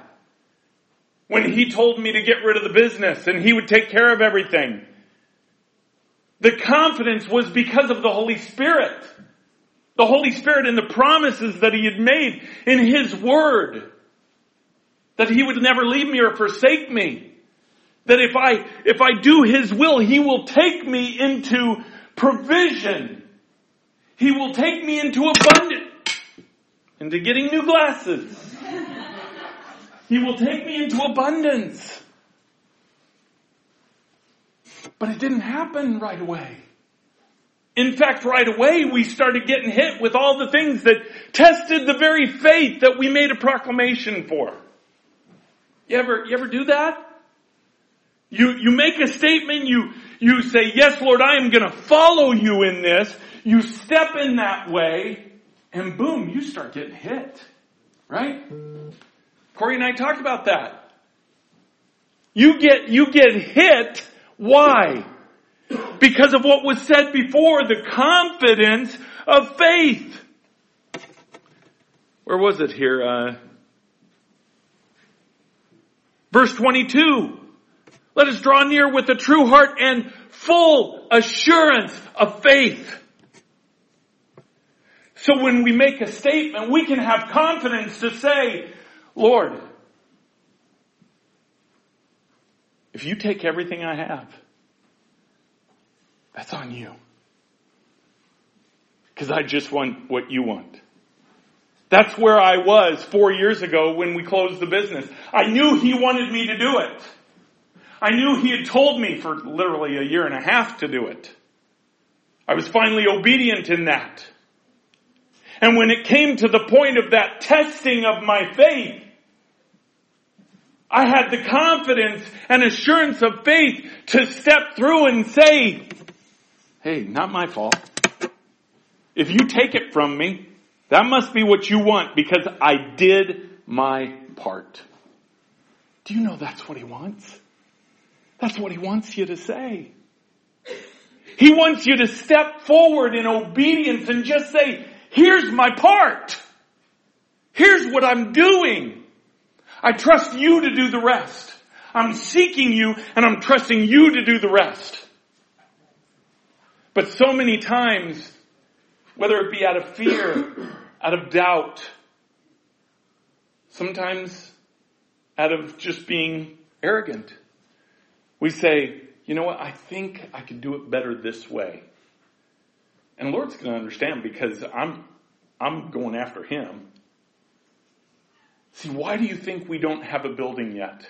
when he told me to get rid of the business and he would take care of everything. The confidence was because of the Holy Spirit. The Holy Spirit and the promises that he had made in his word. That he would never leave me or forsake me. That if I, if I do his will, he will take me into provision. He will take me into abundance, into getting new glasses. He will take me into abundance. But it didn't happen right away. In fact, right away we started getting hit with all the things that tested the very faith that we made a proclamation for. You ever, you ever do that? You, you make a statement, you, you say, yes, Lord, I am going to follow you in this. You step in that way and boom, you start getting hit. Right? Corey and I talked about that. You get, you get hit. Why? Because of what was said before, the confidence of faith. Where was it here? Uh, verse 22. Let us draw near with a true heart and full assurance of faith. So when we make a statement, we can have confidence to say, Lord, if you take everything I have, that's on you. Because I just want what you want. That's where I was four years ago when we closed the business. I knew he wanted me to do it. I knew he had told me for literally a year and a half to do it. I was finally obedient in that. And when it came to the point of that testing of my faith, I had the confidence and assurance of faith to step through and say, hey, not my fault. If you take it from me, that must be what you want because I did my part. Do you know that's what he wants? That's what he wants you to say. He wants you to step forward in obedience and just say, here's my part. Here's what I'm doing. I trust you to do the rest. I'm seeking you and I'm trusting you to do the rest. But so many times, whether it be out of fear, out of doubt, sometimes out of just being arrogant, we say, you know what, I think I could do it better this way. And Lord's going to understand because I'm, I'm going after Him. See, why do you think we don't have a building yet?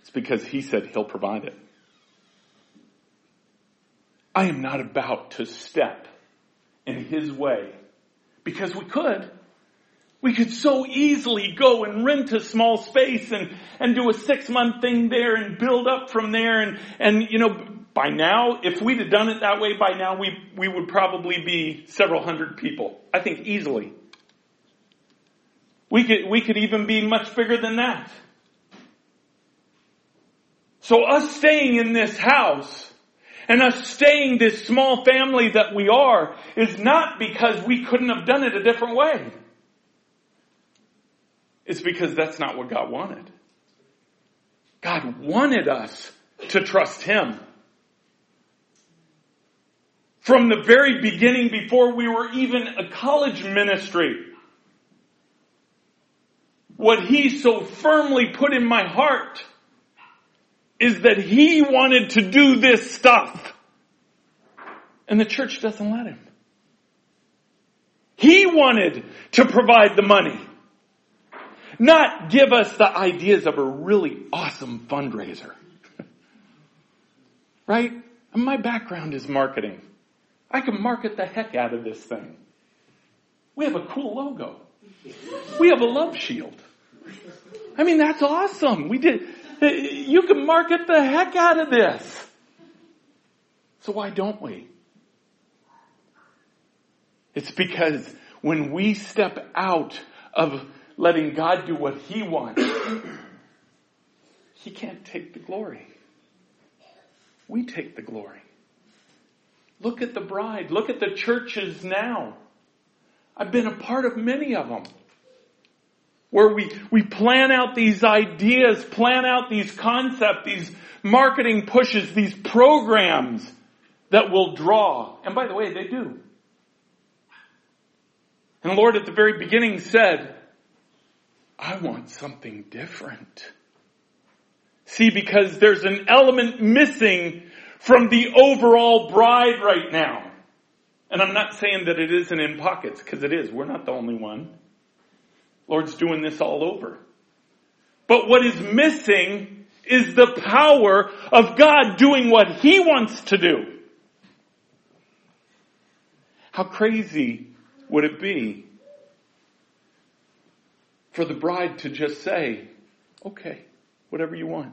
It's because He said He'll provide it. I am not about to step in His way because we could. We could so easily go and rent a small space and, and do a six month thing there and build up from there and, and, you know, by now, if we'd have done it that way, by now we, we would probably be several hundred people. I think easily. We could, we could even be much bigger than that. So us staying in this house and us staying this small family that we are is not because we couldn't have done it a different way. It's because that's not what God wanted. God wanted us to trust Him. From the very beginning, before we were even a college ministry, what He so firmly put in my heart is that He wanted to do this stuff. And the church doesn't let Him. He wanted to provide the money not give us the ideas of a really awesome fundraiser. right? My background is marketing. I can market the heck out of this thing. We have a cool logo. We have a love shield. I mean, that's awesome. We did, you can market the heck out of this. So why don't we? It's because when we step out of letting God do what He wants, He can't take the glory. We take the glory. Look at the bride. Look at the churches now. I've been a part of many of them. Where we, we plan out these ideas, plan out these concepts, these marketing pushes, these programs that will draw. And by the way, they do. And the Lord at the very beginning said, I want something different. See, because there's an element missing from the overall bride right now. And I'm not saying that it isn't in pockets, because it is. We're not the only one. Lord's doing this all over. But what is missing is the power of God doing what He wants to do. How crazy would it be for the bride to just say, okay, whatever you want.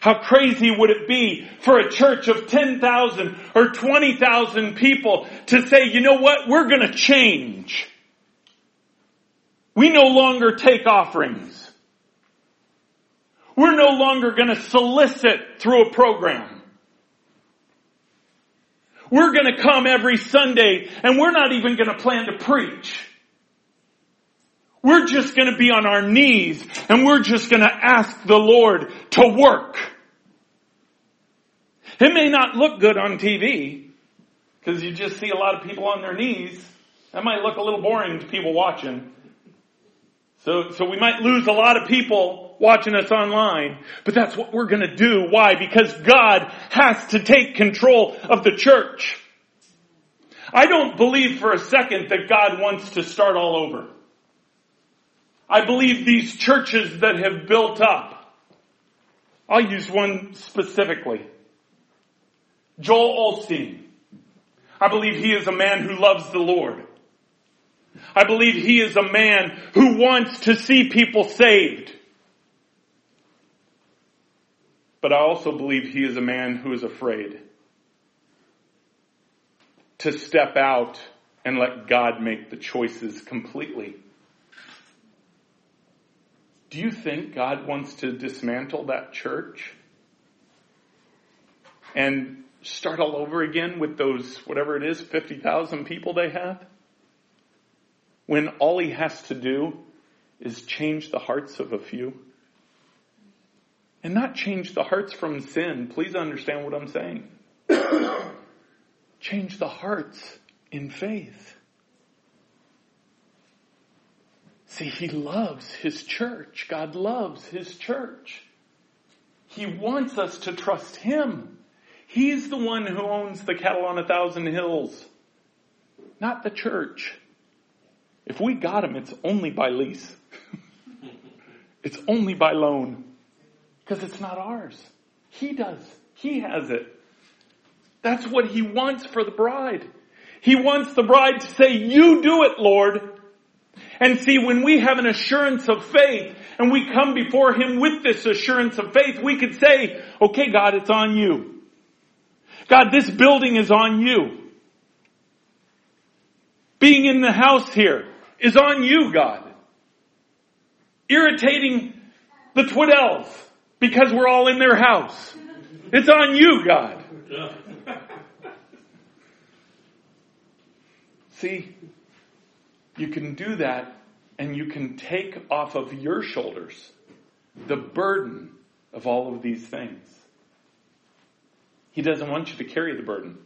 How crazy would it be for a church of 10,000 or 20,000 people to say, you know what, we're gonna change. We no longer take offerings. We're no longer gonna solicit through a program. We're gonna come every Sunday and we're not even gonna plan to preach. We're just to be on our knees and we're just to ask the Lord to work. It may not look good on TV because you just see a lot of people on their knees. That might look a little boring to people watching. So, so we might lose a lot of people watching us online, but that's what we're gonna do. Why? Because God has to take control of the church. I don't believe for a second that God wants to start all over. I believe these churches that have built up, I'll use one specifically. Joel Osteen. I believe he is a man who loves the Lord. I believe he is a man who wants to see people saved. But I also believe he is a man who is afraid. to step out and let God make the choices completely. Do you think God wants to dismantle that church? And start all over again with those, whatever it is, 50,000 people they have? When all he has to do is change the hearts of a few? And not change the hearts from sin. Please understand what I'm saying. change the hearts in faith. See, he loves his church. God loves his church. He wants us to trust him. He's the one who owns the cattle on a thousand hills, not the church. If we got him, it's only by lease. it's only by loan. Because it's not ours. He does. He has it. That's what he wants for the bride. He wants the bride to say, you do it, Lord. And see, when we have an assurance of faith and we come before him with this assurance of faith, we could say, okay, God, it's on you. God, this building is on you. Being in the house here is on you, God. Irritating the Twiddles because we're all in their house. It's on you, God. See, you can do that and you can take off of your shoulders the burden of all of these things. He doesn't want you to carry the burden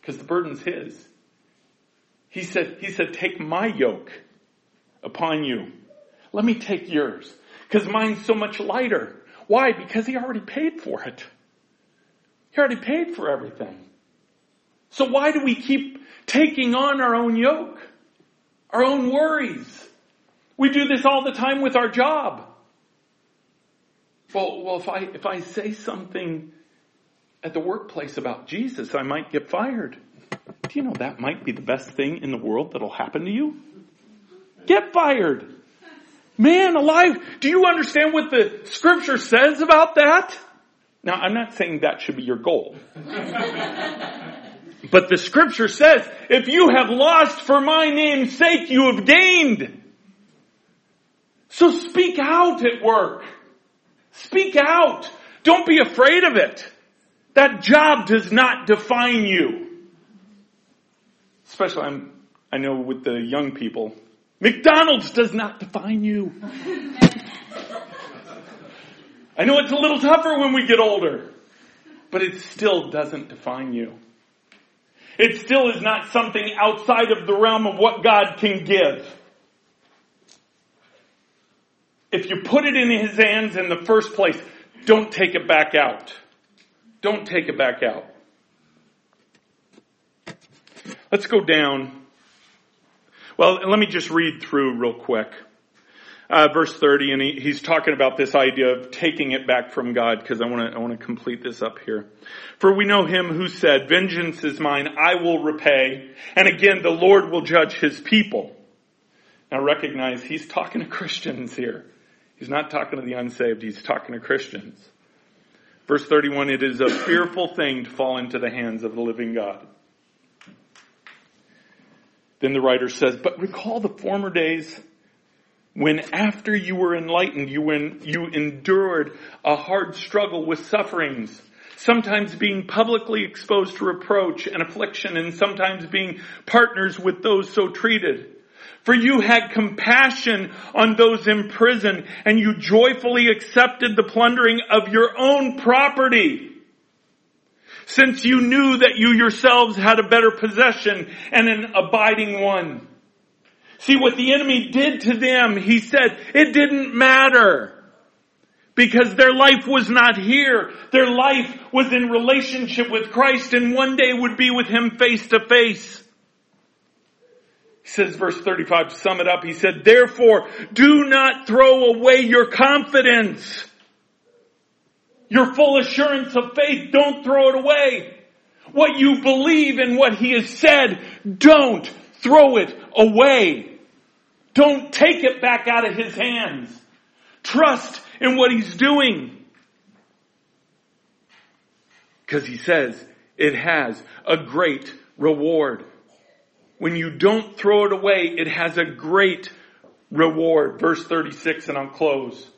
because the burden's his. He said, he said, take my yoke upon you. Let me take yours because mine's so much lighter. Why? Because he already paid for it. He already paid for everything. So why do we keep taking on our own yoke? Our own worries? We do this all the time with our job. Well, well, if I, if I say something at the workplace about Jesus, I might get fired. Do you know that might be the best thing in the world that'll happen to you? Get fired. Man alive. Do you understand what the scripture says about that? Now, I'm not saying that should be your goal. but the scripture says, if you have lost for my name's sake, you have gained. So speak out at work. Speak out. Don't be afraid of it. That job does not define you. Especially, I'm, I know with the young people, McDonald's does not define you. I know it's a little tougher when we get older, but it still doesn't define you. It still is not something outside of the realm of what God can give. If you put it in His hands in the first place, don't take it back out. Don't take it back out. Let's go down. Well, let me just read through real quick. Uh, verse 30, and he, he's talking about this idea of taking it back from God, because I want to I want to complete this up here. For we know him who said, "Vengeance is mine; I will repay." And again, the Lord will judge His people. Now, recognize he's talking to Christians here. He's not talking to the unsaved. He's talking to Christians. Verse 31, it is a fearful thing to fall into the hands of the living God. Then the writer says, but recall the former days when after you were enlightened, you, when you endured a hard struggle with sufferings, sometimes being publicly exposed to reproach and affliction, and sometimes being partners with those so treated. For you had compassion on those in prison, and you joyfully accepted the plundering of your own property since you knew that you yourselves had a better possession and an abiding one. See what the enemy did to them, he said, it didn't matter. Because their life was not here. Their life was in relationship with Christ and one day would be with Him face to face. He says verse 35 to sum it up, he said, therefore do not throw away your confidence your full assurance of faith, don't throw it away. What you believe in what he has said, don't throw it away. Don't take it back out of his hands. Trust in what he's doing. Because he says it has a great reward. When you don't throw it away, it has a great reward. Verse 36 and I'll close.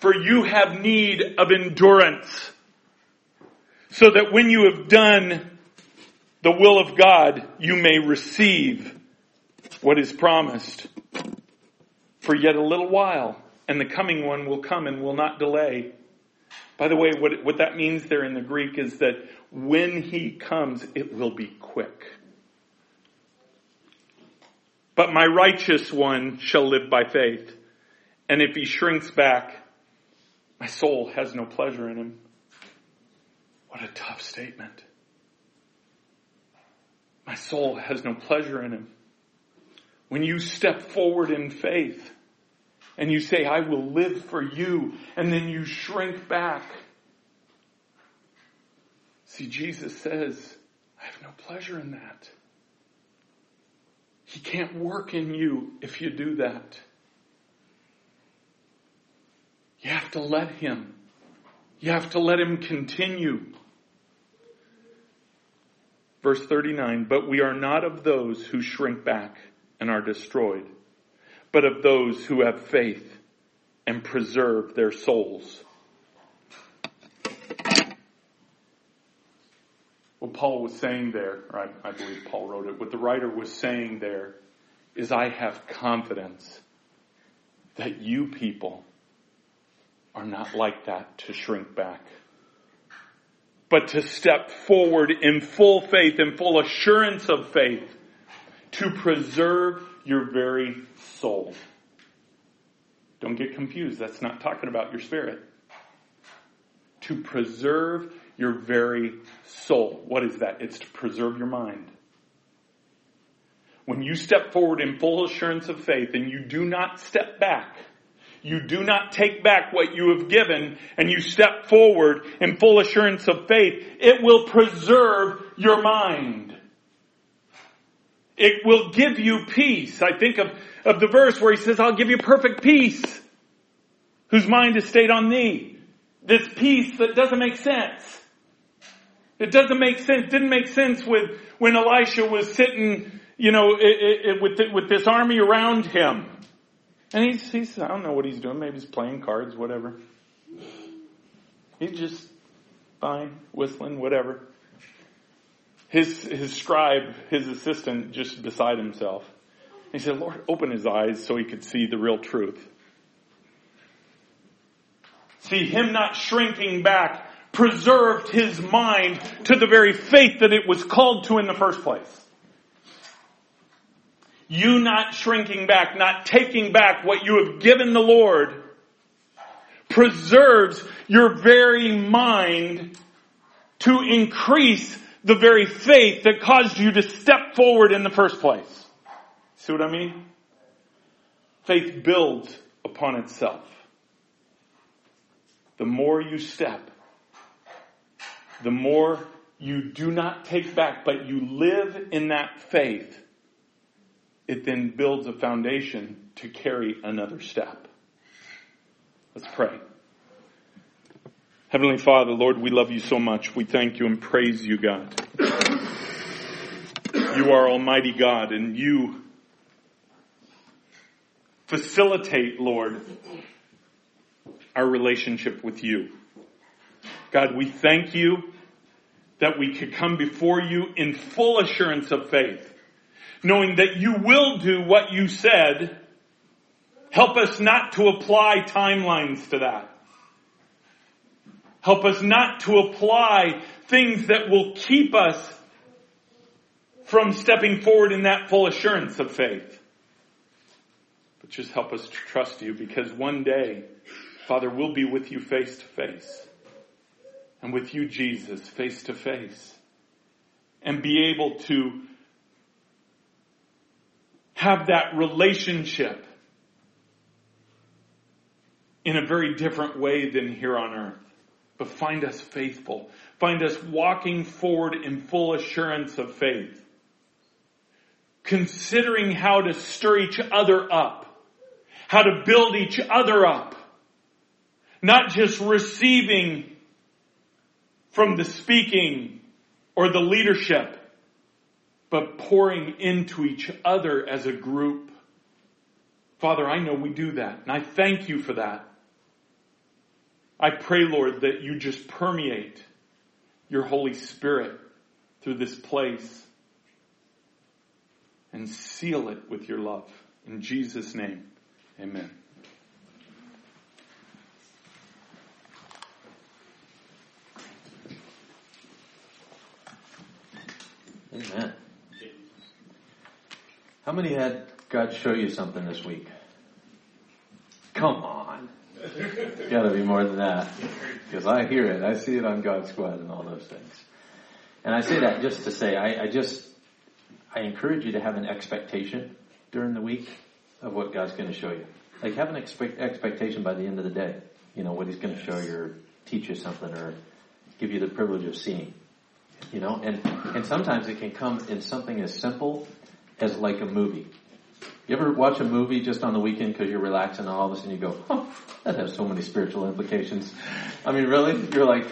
For you have need of endurance so that when you have done the will of God, you may receive what is promised. For yet a little while, and the coming one will come and will not delay. By the way, what, what that means there in the Greek is that when he comes, it will be quick. But my righteous one shall live by faith. And if he shrinks back, my soul has no pleasure in him. What a tough statement. My soul has no pleasure in him. When you step forward in faith and you say, I will live for you, and then you shrink back. See, Jesus says, I have no pleasure in that. He can't work in you if you do that. You have to let Him. You have to let Him continue. Verse 39, but we are not of those who shrink back and are destroyed, but of those who have faith and preserve their souls. What Paul was saying there, or I, I believe Paul wrote it, what the writer was saying there is I have confidence that you people are not like that to shrink back but to step forward in full faith, in full assurance of faith, to preserve your very soul. Don't get confused. That's not talking about your spirit. To preserve your very soul. What is that? It's to preserve your mind. When you step forward in full assurance of faith and you do not step back, you do not take back what you have given and you step forward in full assurance of faith, it will preserve your mind. It will give you peace. I think of, of the verse where he says, I'll give you perfect peace, whose mind is stayed on thee. This peace that doesn't make sense. It doesn't make sense, didn't make sense with, when Elisha was sitting, you know, it, it, with, with this army around him. And he's, he's, I don't know what he's doing. Maybe he's playing cards, whatever. He's just fine, whistling, whatever. His, his scribe, his assistant, just beside himself. He said, Lord, open his eyes so he could see the real truth. See, him not shrinking back preserved his mind to the very faith that it was called to in the first place. You not shrinking back, not taking back what you have given the Lord preserves your very mind to increase the very faith that caused you to step forward in the first place. See what I mean? Faith builds upon itself. The more you step, the more you do not take back, but you live in that faith it then builds a foundation to carry another step. Let's pray. Heavenly Father, Lord, we love you so much. We thank you and praise you, God. You are Almighty God and you facilitate, Lord, our relationship with you. God, we thank you that we could come before you in full assurance of faith knowing that you will do what you said, help us not to apply timelines to that. Help us not to apply things that will keep us from stepping forward in that full assurance of faith. But just help us to trust you because one day, Father, we'll be with you face to face. And with you, Jesus, face to face. And be able to have that relationship in a very different way than here on earth. But find us faithful. Find us walking forward in full assurance of faith. Considering how to stir each other up. How to build each other up. Not just receiving from the speaking or the leadership, but pouring into each other as a group. Father, I know we do that, and I thank you for that. I pray, Lord, that you just permeate your Holy Spirit through this place and seal it with your love. In Jesus' name, amen. Amen. How many had God show you something this week? Come on. It's gotta be more than that. Because I hear it. I see it on God's squad and all those things. And I say that just to say, I, I just, I encourage you to have an expectation during the week of what God's going to show you. Like have an expect, expectation by the end of the day. You know, what He's going to show you or teach you something or give you the privilege of seeing. You know, and, and sometimes it can come in something as simple as like a movie. You ever watch a movie just on the weekend because you're relaxing and all of a sudden you go, oh, that has so many spiritual implications. I mean, really? You're like,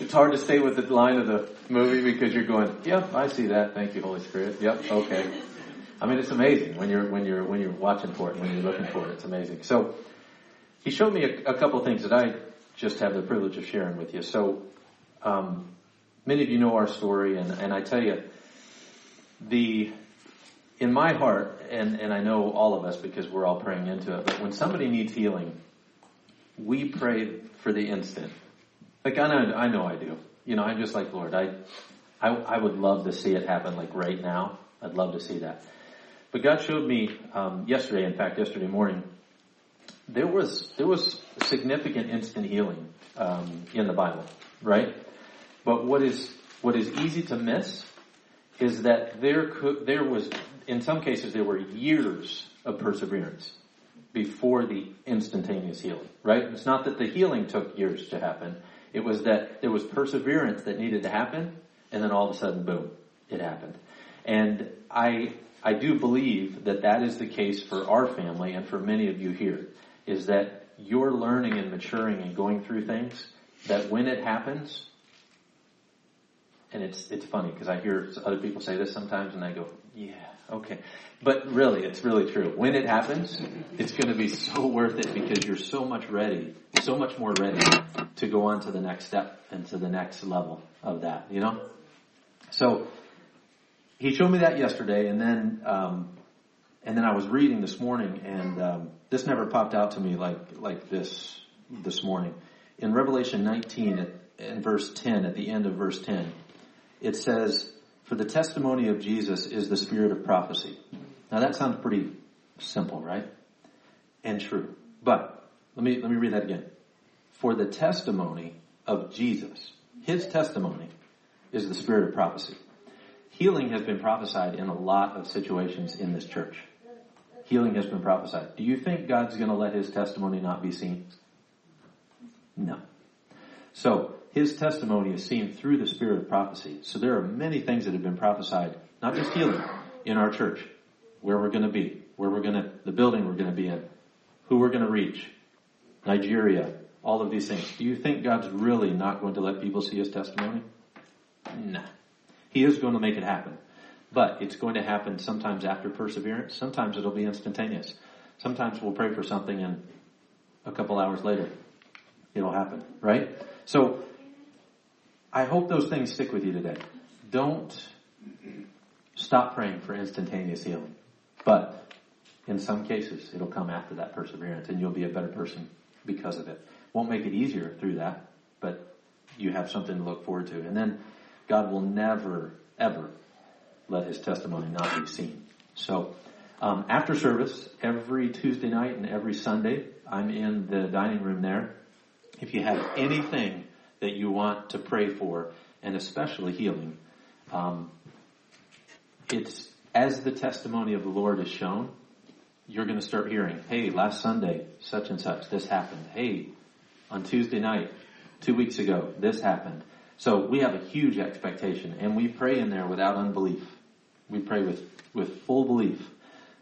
it's hard to stay with the line of the movie because you're going, yep, I see that. Thank you, Holy Spirit. Yep, okay. I mean, it's amazing when you're, when you're, when you're watching for it, when you're looking for it. It's amazing. So, he showed me a, a couple things that I just have the privilege of sharing with you. So, um, many of you know our story and, and I tell you, the, in my heart, and, and I know all of us because we're all praying into it, but when somebody needs healing, we pray for the instant. Like I know, I know I do. You know, I'm just like, Lord, I, I, I would love to see it happen like right now. I'd love to see that. But God showed me, um, yesterday, in fact, yesterday morning, there was, there was significant instant healing, um, in the Bible, right? But what is, what is easy to miss is that there could, there was, in some cases, there were years of perseverance before the instantaneous healing, right? It's not that the healing took years to happen. It was that there was perseverance that needed to happen, and then all of a sudden, boom, it happened. And I, I do believe that that is the case for our family and for many of you here, is that you're learning and maturing and going through things that when it happens, and it's it's funny because I hear other people say this sometimes, and I go, yeah, okay, but really, it's really true. When it happens, it's going to be so worth it because you're so much ready, so much more ready to go on to the next step and to the next level of that. You know, so he showed me that yesterday, and then um, and then I was reading this morning, and um, this never popped out to me like like this this morning in Revelation 19 at, in verse 10 at the end of verse 10 it says, for the testimony of Jesus is the spirit of prophecy. Now that sounds pretty simple, right? And true. But let me, let me read that again. For the testimony of Jesus, his testimony is the spirit of prophecy. Healing has been prophesied in a lot of situations in this church. Healing has been prophesied. Do you think God's going to let his testimony not be seen? No. So, his testimony is seen through the spirit of prophecy. So there are many things that have been prophesied, not just healing, in our church, where we're going to be, where we're going to, the building we're going to be in, who we're going to reach, Nigeria, all of these things. Do you think God's really not going to let people see his testimony? Nah. He is going to make it happen. But it's going to happen sometimes after perseverance. Sometimes it'll be instantaneous. Sometimes we'll pray for something and a couple hours later it'll happen, right? So I hope those things stick with you today. Don't stop praying for instantaneous healing. But in some cases, it'll come after that perseverance and you'll be a better person because of it. Won't make it easier through that, but you have something to look forward to. And then God will never, ever let his testimony not be seen. So, um, after service, every Tuesday night and every Sunday, I'm in the dining room there. If you have anything that you want to pray for, and especially healing. Um, it's as the testimony of the Lord is shown, you're going to start hearing, hey, last Sunday, such and such, this happened. Hey, on Tuesday night, two weeks ago, this happened. So we have a huge expectation and we pray in there without unbelief. We pray with, with full belief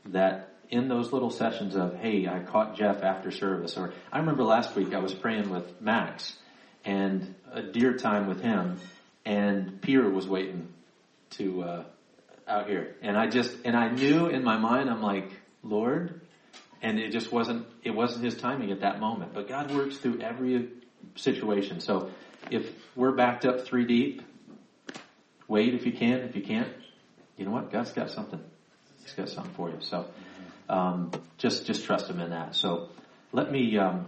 that in those little sessions of, hey, I caught Jeff after service, or I remember last week I was praying with Max and a dear time with him. And Peter was waiting to uh, out here. And I just, and I knew in my mind, I'm like, Lord, and it just wasn't, it wasn't his timing at that moment. But God works through every situation. So if we're backed up three deep, wait if you can. If you can't, you know what? God's got something. He's got something for you. So, um, just, just trust him in that. So let me, um,